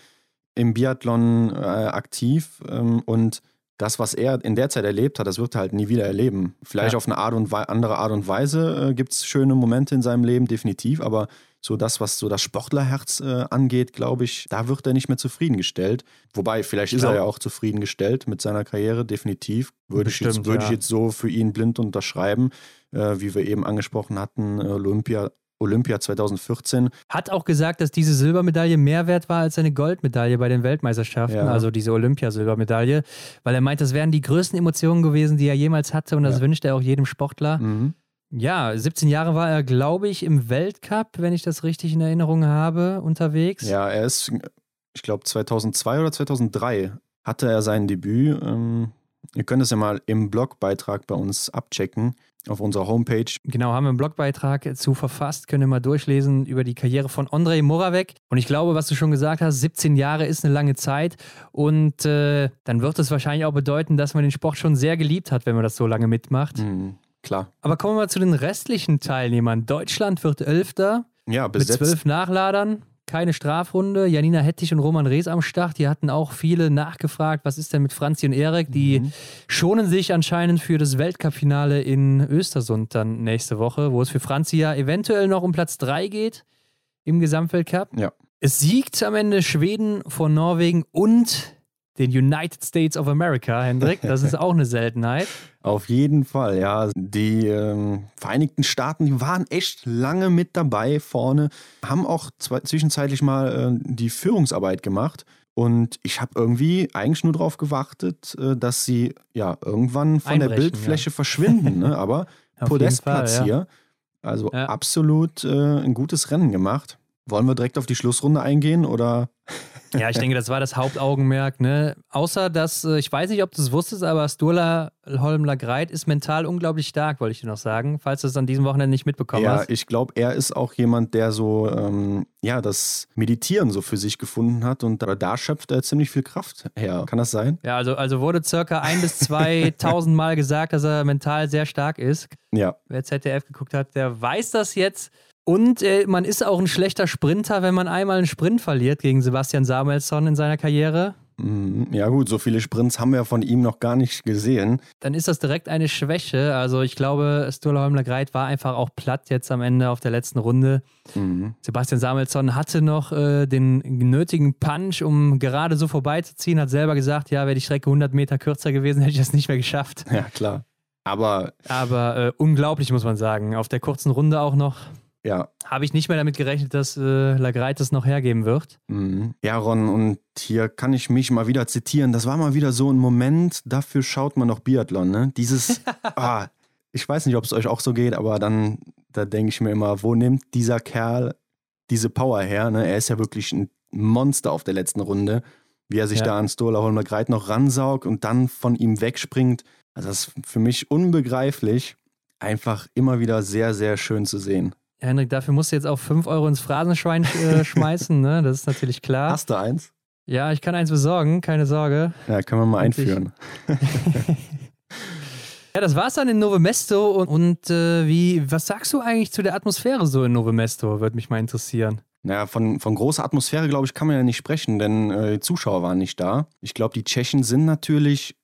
im Biathlon äh, aktiv ähm, und das, was er in der Zeit erlebt hat, das wird er halt nie wieder erleben. Vielleicht ja. auf eine Art und andere Art und Weise äh, gibt es schöne Momente in seinem Leben, definitiv, aber so das, was so das Sportlerherz äh, angeht, glaube ich, da wird er nicht mehr zufriedengestellt. Wobei, vielleicht ich ist er ja auch zufriedengestellt mit seiner Karriere, definitiv. Würde, Bestimmt, ich, jetzt, würde ja. ich jetzt so für ihn blind unterschreiben, äh, wie wir eben angesprochen hatten, Olympia. Olympia 2014. Hat auch gesagt, dass diese Silbermedaille mehr wert war als seine Goldmedaille bei den Weltmeisterschaften, ja. also diese Olympiasilbermedaille, weil er meint, das wären die größten Emotionen gewesen, die er jemals hatte und das ja. wünscht er auch jedem Sportler. Mhm. Ja, 17 Jahre war er, glaube ich, im Weltcup, wenn ich das richtig in Erinnerung habe, unterwegs. Ja, er ist, ich glaube, 2002 oder 2003 hatte er sein Debüt. Ähm, ihr könnt es ja mal im Blogbeitrag bei uns abchecken auf unserer Homepage. Genau, haben wir einen Blogbeitrag zu verfasst, könnt ihr mal durchlesen über die Karriere von Andrei Moravec. Und ich glaube, was du schon gesagt hast, 17 Jahre ist eine lange Zeit und äh, dann wird es wahrscheinlich auch bedeuten, dass man den Sport schon sehr geliebt hat, wenn man das so lange mitmacht. Mhm. Klar. Aber kommen wir mal zu den restlichen Teilnehmern. Deutschland wird Elfter. Ja. Mit zwölf Nachladern. Keine Strafrunde. Janina Hettich und Roman Rees am Start. Die hatten auch viele nachgefragt, was ist denn mit Franzi und Erik? Die mhm. schonen sich anscheinend für das Weltcup-Finale in Östersund dann nächste Woche, wo es für Franzi ja eventuell noch um Platz 3 geht im Gesamtweltcup. Ja. Es siegt am Ende Schweden vor Norwegen und den United States of America, Hendrik. Das ist auch eine Seltenheit. [laughs] Auf jeden Fall, ja. Die ähm, Vereinigten Staaten, die waren echt lange mit dabei vorne, haben auch zwischenzeitlich mal äh, die Führungsarbeit gemacht. Und ich habe irgendwie eigentlich nur darauf gewartet, äh, dass sie ja irgendwann von der Bildfläche ja. verschwinden. Ne? [laughs] Aber Podestplatz Fall, ja. hier. Also ja. absolut äh, ein gutes Rennen gemacht. Wollen wir direkt auf die Schlussrunde eingehen oder? [laughs] Ja, ich denke, das war das Hauptaugenmerk. Ne? Außer, dass, äh, ich weiß nicht, ob du es wusstest, aber Sturla Holm Lagreit ist mental unglaublich stark, wollte ich dir noch sagen, falls du es an diesem Wochenende nicht mitbekommen ja, hast. Ja, ich glaube, er ist auch jemand, der so, ähm, ja, das Meditieren so für sich gefunden hat und da, da schöpft er ziemlich viel Kraft her. Kann das sein? Ja, also, also wurde circa ein bis 2000 Mal gesagt, dass er mental sehr stark ist. Ja. Wer ZDF geguckt hat, der weiß das jetzt. Und äh, man ist auch ein schlechter Sprinter, wenn man einmal einen Sprint verliert gegen Sebastian Samuelsson in seiner Karriere. Mhm. Ja gut, so viele Sprints haben wir von ihm noch gar nicht gesehen. Dann ist das direkt eine Schwäche. Also ich glaube, Sturla Holmler Greit war einfach auch platt jetzt am Ende auf der letzten Runde. Mhm. Sebastian Samuelsson hatte noch äh, den nötigen Punch, um gerade so vorbeizuziehen, hat selber gesagt, ja, wäre die Strecke 100 Meter kürzer gewesen, [laughs] hätte ich das nicht mehr geschafft. Ja, klar. Aber, Aber äh, unglaublich, muss man sagen. Auf der kurzen Runde auch noch. Ja. Habe ich nicht mehr damit gerechnet, dass äh, Lagreit das noch hergeben wird. Mhm. Ja, Ron, und hier kann ich mich mal wieder zitieren. Das war mal wieder so ein Moment, dafür schaut man noch Biathlon, ne? Dieses, [laughs] ah, ich weiß nicht, ob es euch auch so geht, aber dann, da denke ich mir immer, wo nimmt dieser Kerl diese Power her? Ne? Er ist ja wirklich ein Monster auf der letzten Runde. Wie er sich ja. da an Stola Holmer Greit noch ransaugt und dann von ihm wegspringt. Also das ist für mich unbegreiflich. Einfach immer wieder sehr, sehr schön zu sehen. Henrik, dafür musst du jetzt auch 5 Euro ins Phrasenschwein äh, [laughs] schmeißen, ne? Das ist natürlich klar. Hast du eins? Ja, ich kann eins besorgen, keine Sorge. Ja, können wir mal einführen. [laughs] ja, das war's dann in Novemesto. Und, und äh, wie, was sagst du eigentlich zu der Atmosphäre so in Novemesto? Würde mich mal interessieren. Naja, von, von großer Atmosphäre, glaube ich, kann man ja nicht sprechen, denn äh, Zuschauer waren nicht da. Ich glaube, die Tschechen sind natürlich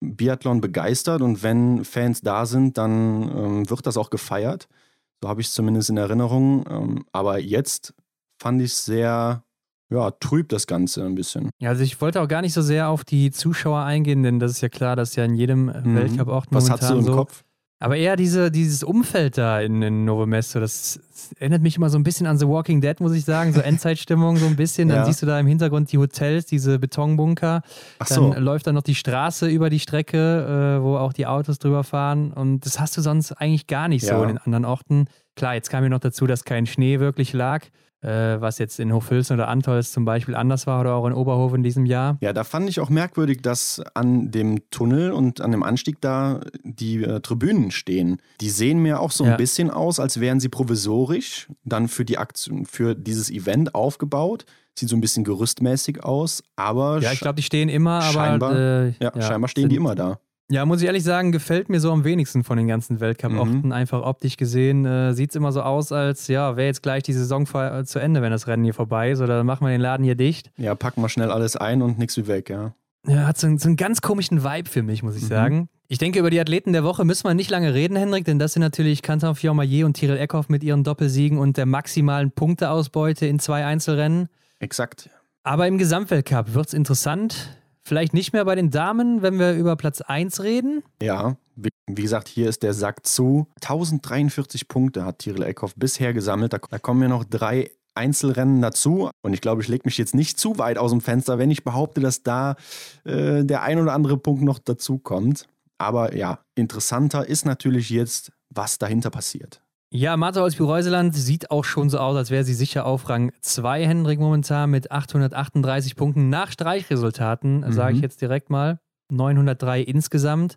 Biathlon begeistert und wenn Fans da sind, dann ähm, wird das auch gefeiert. So habe ich es zumindest in Erinnerung. Ähm, aber jetzt fand ich es sehr ja, trüb das Ganze ein bisschen. Ja, also ich wollte auch gar nicht so sehr auf die Zuschauer eingehen, denn das ist ja klar, dass ja in jedem mhm. Weltcup auch Was hast du im so, Kopf? Aber eher diese, dieses Umfeld da in, in Novo Mesto, das, das, erinnert mich immer so ein bisschen an The Walking Dead, muss ich sagen, so [laughs] Endzeitstimmung so ein bisschen. Dann ja. siehst du da im Hintergrund die Hotels, diese Betonbunker. Ach dann so. läuft da noch die Straße über die Strecke, äh, wo auch die Autos drüber fahren. Und das hast du sonst eigentlich gar nicht ja. so in den anderen Orten. Klar, jetzt kam ja noch dazu, dass kein Schnee wirklich lag was jetzt in Hochfilzen oder Antolz zum Beispiel anders war oder auch in Oberhof in diesem Jahr. Ja, da fand ich auch merkwürdig, dass an dem Tunnel und an dem Anstieg da die äh, Tribünen stehen. Die sehen mir auch so ein ja. bisschen aus, als wären sie provisorisch dann für die Aktion, für dieses Event aufgebaut. Sieht so ein bisschen gerüstmäßig aus, aber. Ja, ich glaube, die stehen immer, aber. Scheinbar, äh, ja, ja, scheinbar stehen die immer da. Ja, muss ich ehrlich sagen, gefällt mir so am wenigsten von den ganzen Weltcup-Orten. Mhm. Einfach optisch gesehen äh, sieht es immer so aus, als ja, wäre jetzt gleich die Saison äh, zu Ende, wenn das Rennen hier vorbei ist. Oder machen wir den Laden hier dicht. Ja, packen wir schnell alles ein und nichts wie weg, ja. Ja, hat so, einen, so einen ganz komischen Vibe für mich, muss ich mhm. sagen. Ich denke, über die Athleten der Woche müssen wir nicht lange reden, Hendrik, denn das sind natürlich Kanton Fiormaillet und Tyrell Eckhoff mit ihren Doppelsiegen und der maximalen Punkteausbeute in zwei Einzelrennen. Exakt. Aber im Gesamtweltcup wird es interessant. Vielleicht nicht mehr bei den Damen, wenn wir über Platz 1 reden. Ja, wie, wie gesagt, hier ist der Sack zu. 1043 Punkte hat Tyrell Eckhoff bisher gesammelt. Da, da kommen ja noch drei Einzelrennen dazu. Und ich glaube, ich lege mich jetzt nicht zu weit aus dem Fenster, wenn ich behaupte, dass da äh, der ein oder andere Punkt noch dazu kommt. Aber ja, interessanter ist natürlich jetzt, was dahinter passiert. Ja, Martha Olsby-Reuseland sieht auch schon so aus, als wäre sie sicher auf Rang 2, Hendrik, momentan mit 838 Punkten nach Streichresultaten, mhm. sage ich jetzt direkt mal. 903 insgesamt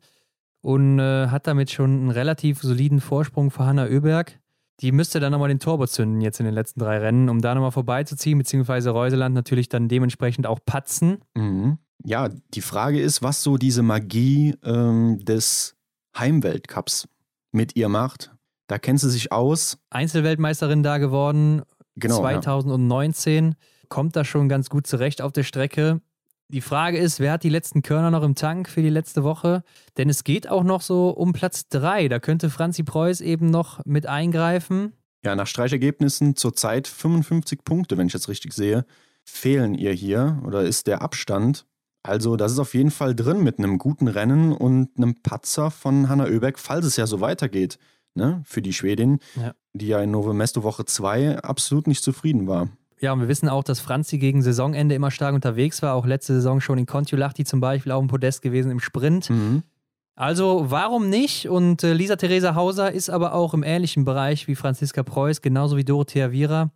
und äh, hat damit schon einen relativ soliden Vorsprung vor Hanna Oeberg. Die müsste dann nochmal den Turbo zünden jetzt in den letzten drei Rennen, um da nochmal vorbeizuziehen, beziehungsweise Reuseland natürlich dann dementsprechend auch patzen. Mhm. Ja, die Frage ist, was so diese Magie ähm, des Heimweltcups mit ihr macht. Da kennt sie sich aus. Einzelweltmeisterin da geworden. Genau, 2019. Ja. Kommt da schon ganz gut zurecht auf der Strecke. Die Frage ist, wer hat die letzten Körner noch im Tank für die letzte Woche? Denn es geht auch noch so um Platz 3. Da könnte Franzi Preuß eben noch mit eingreifen. Ja, nach Streichergebnissen zurzeit 55 Punkte, wenn ich jetzt richtig sehe, fehlen ihr hier oder ist der Abstand. Also, das ist auf jeden Fall drin mit einem guten Rennen und einem Patzer von Hanna Oeberg, falls es ja so weitergeht ne, für die Schwedin, ja. die ja in Novo Mesto Woche 2 absolut nicht zufrieden war. Ja, und wir wissen auch, dass Franzi gegen Saisonende immer stark unterwegs war. Auch letzte Saison schon in Kontiolahti zum Beispiel auf dem Podest gewesen im Sprint. Mhm. Also warum nicht? Und äh, Lisa Theresa Hauser ist aber auch im ähnlichen Bereich wie Franziska Preuß, genauso wie Dorothea Viera.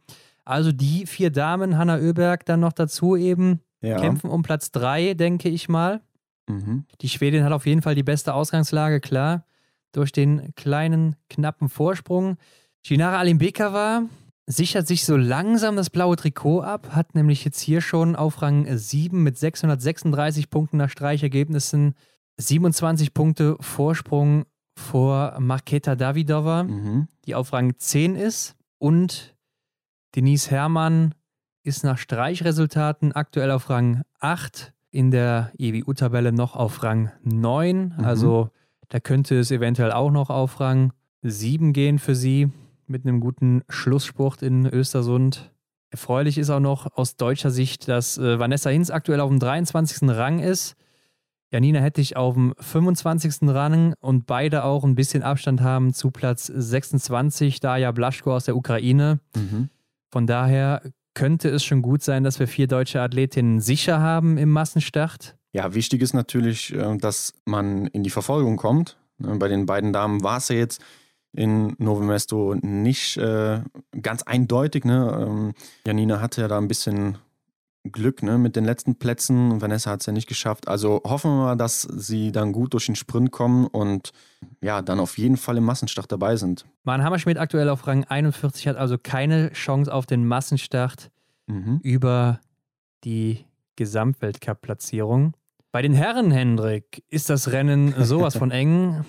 Also die vier Damen, Hanna Oeberg dann noch dazu eben, ja. kämpfen um Platz drei, denke ich mal. Mhm. Die Schwedin hat auf jeden Fall die beste Ausgangslage, klar durch den kleinen, knappen Vorsprung. Shinara Alimbekava sichert sich so langsam das blaue Trikot ab, hat nämlich jetzt hier schon auf Rang 7 mit 636 Punkten nach Streichergebnissen 27 Punkte Vorsprung vor Marketa Davidova, mhm. die auf Rang 10 ist. Und Denise Herrmann ist nach Streichresultaten aktuell auf Rang 8 in der EWU-Tabelle noch auf Rang 9. Mhm. Also da könnte es eventuell auch noch auf Rang 7 gehen für sie mit einem guten Schlussspurt in Östersund. Erfreulich ist auch noch aus deutscher Sicht, dass äh, Vanessa Hinz aktuell auf dem 23. Rang ist. Janina Hettich auf dem 25. Rang und beide auch ein bisschen Abstand haben zu Platz 26, Daja Blaschko aus der Ukraine. Mhm. Von daher könnte es schon gut sein, dass wir vier deutsche Athletinnen sicher haben im Massenstart. Ja, wichtig ist natürlich, äh, dass man in die Verfolgung kommt. Ne, Bei den beiden Damen war es ja jetzt in Novo Mesto nicht äh, ganz eindeutig. Ne? Ähm, Janina hatte ja da ein bisschen Glück ne, mit den letzten Plätzen und Vanessa hat es ja nicht geschafft. Also hoffen wir mal, dass sie dann gut durch den Sprint kommen und ja, dann auf jeden Fall im Massenstart dabei sind. Maren Hammerschmidt aktuell auf Rang 41 hat also keine Chance auf den Massenstart Mhm. über die Gesamtweltcup-Platzierung. Bei den Herren, Hendrik, ist das Rennen sowas von [laughs] eng.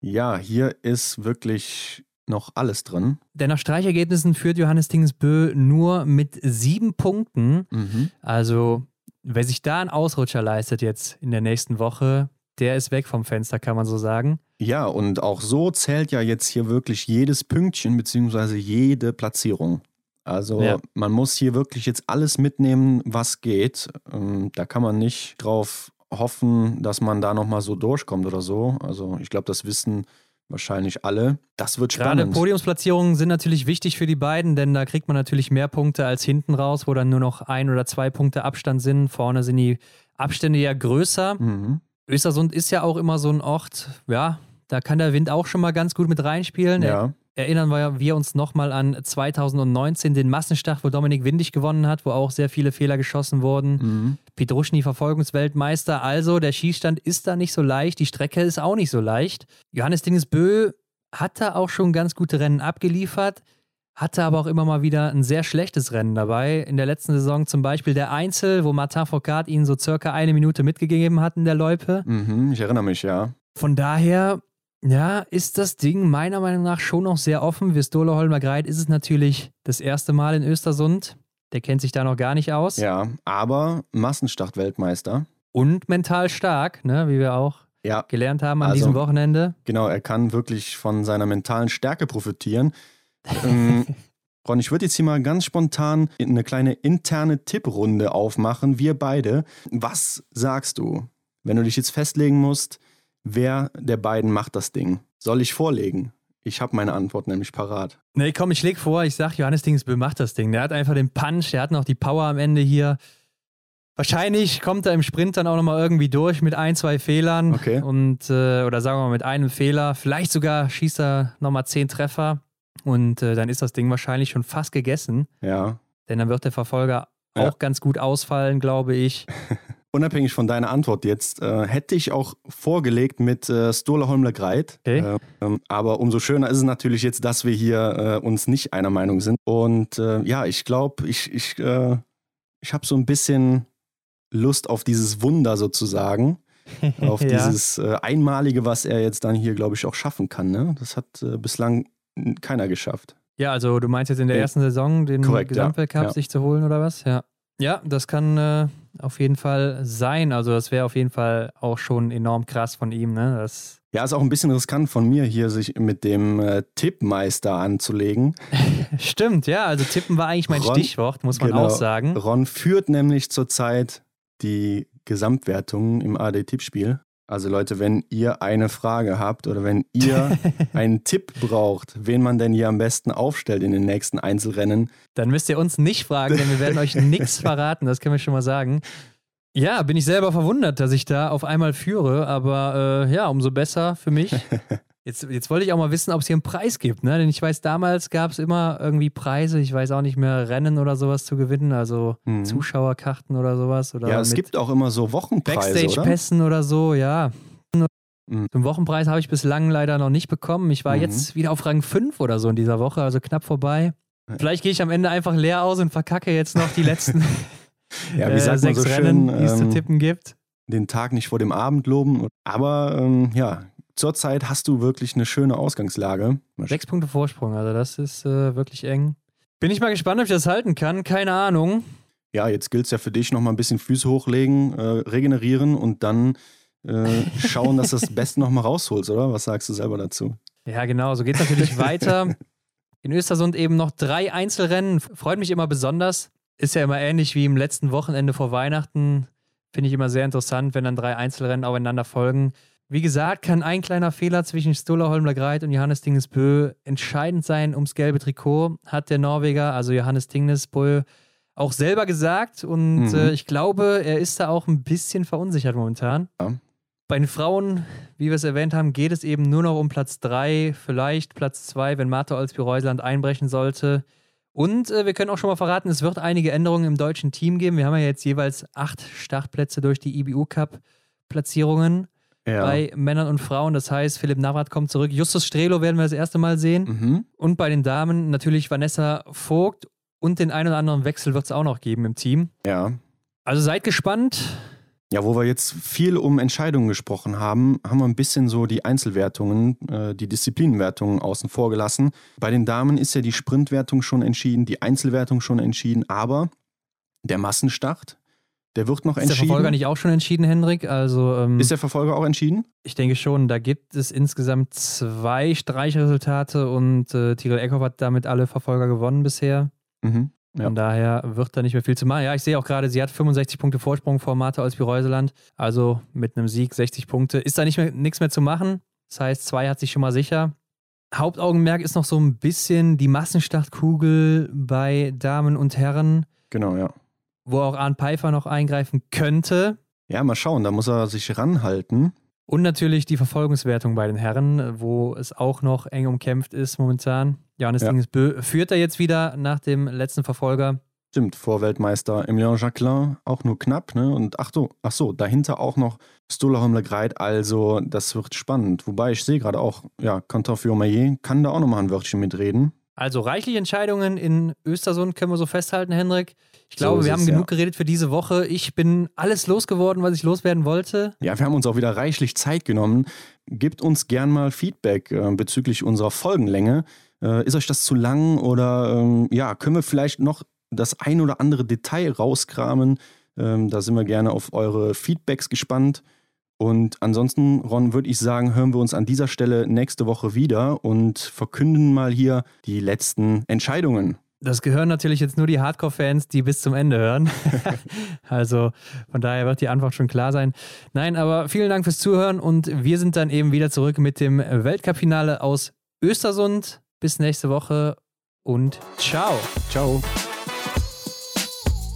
Ja, hier ist wirklich noch alles drin. Denn nach Streichergebnissen führt Johannes Dingsbö nur mit sieben Punkten. Mhm. Also, wer sich da einen Ausrutscher leistet jetzt in der nächsten Woche, der ist weg vom Fenster, kann man so sagen. Ja, und auch so zählt ja jetzt hier wirklich jedes Pünktchen beziehungsweise jede Platzierung. Also Ja. man muss hier wirklich jetzt alles mitnehmen, was geht. Ähm, Da kann man nicht drauf hoffen, dass man da nochmal so durchkommt oder so. Also ich glaube, das wissen wahrscheinlich alle. Das wird Gerade spannend. Podiumsplatzierungen sind natürlich wichtig für die beiden, denn da kriegt man natürlich mehr Punkte als hinten raus, wo dann nur noch ein oder zwei Punkte Abstand sind. Vorne sind die Abstände ja größer. Mhm. Östersund ist ja auch immer so ein Ort, ja, da kann der Wind auch schon mal ganz gut mit reinspielen. Ja, Erinnern wir, wir uns nochmal an 2019, den Massenstart, wo Dominik Windig gewonnen hat, wo auch sehr viele Fehler geschossen wurden. mhm. Petruschny Verfolgungsweltmeister. Also der Schießstand ist da nicht so leicht, die Strecke ist auch nicht so leicht. Johannes Dingesbö hat da auch schon ganz gute Rennen abgeliefert, hatte aber auch immer mal wieder ein sehr schlechtes Rennen dabei. In der letzten Saison zum Beispiel der Einzel, wo Martin Foucault ihn so circa eine Minute mitgegeben hat in der Loipe. Mhm. ich erinnere mich, ja. Von daher, ja, ist das Ding meiner Meinung nach schon noch sehr offen. Für Stola Holmer Greit ist es natürlich das erste Mal in Östersund. Der kennt sich da noch gar nicht aus. Ja, aber Massenstart-Weltmeister. Und mental stark, ne, wie wir auch Ja, gelernt haben an Also- diesem Wochenende. Genau, er kann wirklich von seiner mentalen Stärke profitieren. ähm, [laughs] Ron, ich würde jetzt hier mal ganz spontan eine kleine interne Tipprunde aufmachen. Wir beide. Was sagst du, wenn du dich jetzt festlegen musst, wer der beiden macht das Ding? Soll ich vorlegen? Ich habe meine Antwort nämlich parat. Nee, komm, ich leg vor, ich sag, Johannes Dingsbö macht das Ding. Der hat einfach den Punch, der hat noch die Power am Ende hier. Wahrscheinlich kommt er im Sprint dann auch nochmal irgendwie durch mit ein, zwei Fehlern. Okay. Und, äh, oder sagen wir mal mit einem Fehler. Vielleicht sogar schießt er nochmal zehn Treffer. Und äh, dann ist das Ding wahrscheinlich schon fast gegessen. Ja. Denn dann wird der Verfolger Ja. auch ganz gut ausfallen, glaube ich. [laughs] Unabhängig von deiner Antwort jetzt, äh, hätte ich auch vorgelegt mit äh, Stola Holmler Greit. Okay. Äh, ähm, aber umso schöner ist es natürlich jetzt, dass wir hier äh, uns nicht einer Meinung sind. Und äh, ja, ich glaube, ich, ich, äh, ich habe so ein bisschen Lust auf dieses Wunder sozusagen. [laughs] Auf Ja. dieses äh, Einmalige, was er jetzt dann hier, glaube ich, auch schaffen kann. Ne? Das hat äh, bislang keiner geschafft. Ja, also du meinst jetzt in der ersten Saison den Korrekt. Gesamtweltcup Ja. sich zu holen oder was? Ja. Ja, das kann auf jeden Fall sein. Also das wäre auf jeden Fall auch schon enorm krass von ihm. Ne? Das, Ja, ist auch ein bisschen riskant von mir, hier sich mit dem äh, Tippmeister anzulegen. [laughs] stimmt, ja. Also tippen war eigentlich mein Ron- Stichwort, muss man Genau. auch sagen. Ron führt nämlich zurzeit die Gesamtwertung im AD-Tippspiel. Also Leute, wenn ihr eine Frage habt oder wenn ihr [laughs] einen Tipp braucht, wen man denn hier am besten aufstellt in den nächsten Einzelrennen, Dann müsst ihr uns nicht fragen, denn wir werden euch [laughs] nichts verraten, das können wir schon mal sagen. Ja, bin ich selber verwundert, dass ich da auf einmal führe, aber äh, ja, umso besser für mich. [laughs] Jetzt, jetzt wollte ich auch mal wissen, ob es hier einen Preis gibt, ne? Denn ich weiß, damals gab es immer irgendwie Preise, ich weiß auch nicht mehr, Rennen oder sowas zu gewinnen, also Mhm. Zuschauerkarten oder sowas. Oder ja, es gibt auch immer so Wochenpreise, oder? Backstage-Pässen oder so, ja. Mhm. Den Wochenpreis habe ich bislang leider noch nicht bekommen. Ich war Mhm. jetzt wieder auf Rang 5 oder so in dieser Woche, also knapp vorbei. Vielleicht gehe ich am Ende einfach leer aus und verkacke jetzt noch die letzten [laughs] Ja, wie [laughs] äh, sechs so Rennen, die es zu ähm, tippen gibt. den Tag nicht vor dem Abend loben. Aber ähm, ja, zurzeit hast du wirklich eine schöne Ausgangslage. Sechs Punkte Vorsprung, also das ist äh, wirklich eng. Bin ich mal gespannt, ob ich das halten kann. Keine Ahnung. Ja, jetzt gilt es ja für dich nochmal ein bisschen Füße hochlegen, äh, regenerieren und dann äh, [laughs] schauen, dass du das Beste nochmal rausholst, oder? Was sagst du selber dazu? Ja, genau, so geht es natürlich [laughs] weiter. In Östersund eben noch drei Einzelrennen. Freut mich immer besonders. Ist ja immer ähnlich wie im letzten Wochenende vor Weihnachten. Finde ich immer sehr interessant, wenn dann drei Einzelrennen aufeinander folgen. Wie gesagt, kann ein kleiner Fehler zwischen Stola Holmler und Johannes Dingesbö entscheidend sein ums gelbe Trikot, hat der Norweger, also Johannes Dingesbö, auch selber gesagt. Und mhm. äh, ich glaube, er ist da auch ein bisschen verunsichert momentan. Ja. Bei den Frauen, wie wir es erwähnt haben, geht es eben nur noch um Platz 3, vielleicht Platz 2, wenn Martha Olsby-Reuseland einbrechen sollte. Und äh, wir können auch schon mal verraten, es wird einige Änderungen im deutschen Team geben. Wir haben ja jetzt jeweils acht Startplätze durch die IBU Cup-Platzierungen ja. bei Männern und Frauen. Das heißt, Philipp Navrat kommt zurück. Justus Strelo werden wir das erste Mal sehen. Mhm. Und bei den Damen natürlich Vanessa Vogt. Und den einen oder anderen Wechsel wird es auch noch geben im Team. Ja. Also seid gespannt. Ja, wo wir jetzt viel um Entscheidungen gesprochen haben, haben wir ein bisschen so die Einzelwertungen, äh, die Disziplinenwertungen außen vor gelassen. Bei den Damen ist ja die Sprintwertung schon entschieden, die Einzelwertung schon entschieden, aber der Massenstart, der wird noch entschieden. Ist der Verfolger nicht auch schon entschieden, Hendrik? Also, ähm, ist der Verfolger auch entschieden? Ich denke schon. Da gibt es insgesamt zwei Streichresultate und äh, Tirol Eckhoff hat damit alle Verfolger gewonnen bisher. Mhm. Ja. Von daher wird da nicht mehr viel zu machen. Ja, ich sehe auch gerade, sie hat 65 Punkte Vorsprung vor Martha Olsby-Reuseland. Also mit einem Sieg 60 Punkte. Ist da nicht mehr nichts mehr zu machen. Das heißt, zwei hat sich schon mal sicher. Hauptaugenmerk ist noch so ein bisschen die Massenstartkugel bei Damen und Herren. Genau, ja. Wo auch Arne Pfeiffer noch eingreifen könnte. Ja, mal schauen, da muss er sich ranhalten. Und natürlich die Verfolgungswertung bei den Herren, wo es auch noch eng umkämpft ist momentan. Johannes ja. Dingesbö führt er jetzt wieder nach dem letzten Verfolger. Stimmt, vor Weltmeister Emilien Jacquelin auch nur knapp, ne? Und ach so, ach so dahinter auch noch Stola Greit, also das wird spannend. Wobei ich sehe gerade auch, ja, Cantor Maillet kann da auch nochmal ein Wörtchen mitreden. Also reichlich Entscheidungen in Östersund können wir so festhalten, Hendrik. Ich glaube, so wir haben es, genug ja. geredet für diese Woche. Ich bin alles losgeworden, was ich loswerden wollte. Ja, wir haben uns auch wieder reichlich Zeit genommen. Gebt uns gern mal Feedback äh, bezüglich unserer Folgenlänge. Äh, ist euch das zu lang oder ähm, ja, können wir vielleicht noch das ein oder andere Detail rauskramen? Ähm, da sind wir gerne auf eure Feedbacks gespannt. Und ansonsten, Ron, würde ich sagen, hören wir uns an dieser Stelle nächste Woche wieder und verkünden mal hier die letzten Entscheidungen. Das gehören natürlich jetzt nur die Hardcore-Fans, die bis zum Ende hören. [laughs] also von daher wird die Antwort schon klar sein. Nein, aber vielen Dank fürs Zuhören und wir sind dann eben wieder zurück mit dem Weltcup-Finale aus Östersund. Bis nächste Woche und ciao. Ciao.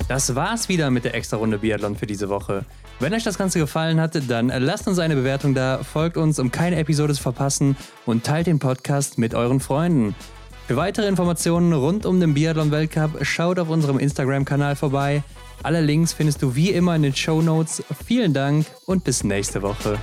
Das war's wieder mit der Extra-Runde Biathlon für diese Woche. Wenn euch das Ganze gefallen hat, dann lasst uns eine Bewertung da, folgt uns, um keine Episode zu verpassen und teilt den Podcast mit euren Freunden. Für weitere Informationen rund um den Biathlon-Weltcup schaut auf unserem Instagram-Kanal vorbei. Alle Links findest du wie immer in den Show Notes. Vielen Dank und bis nächste Woche.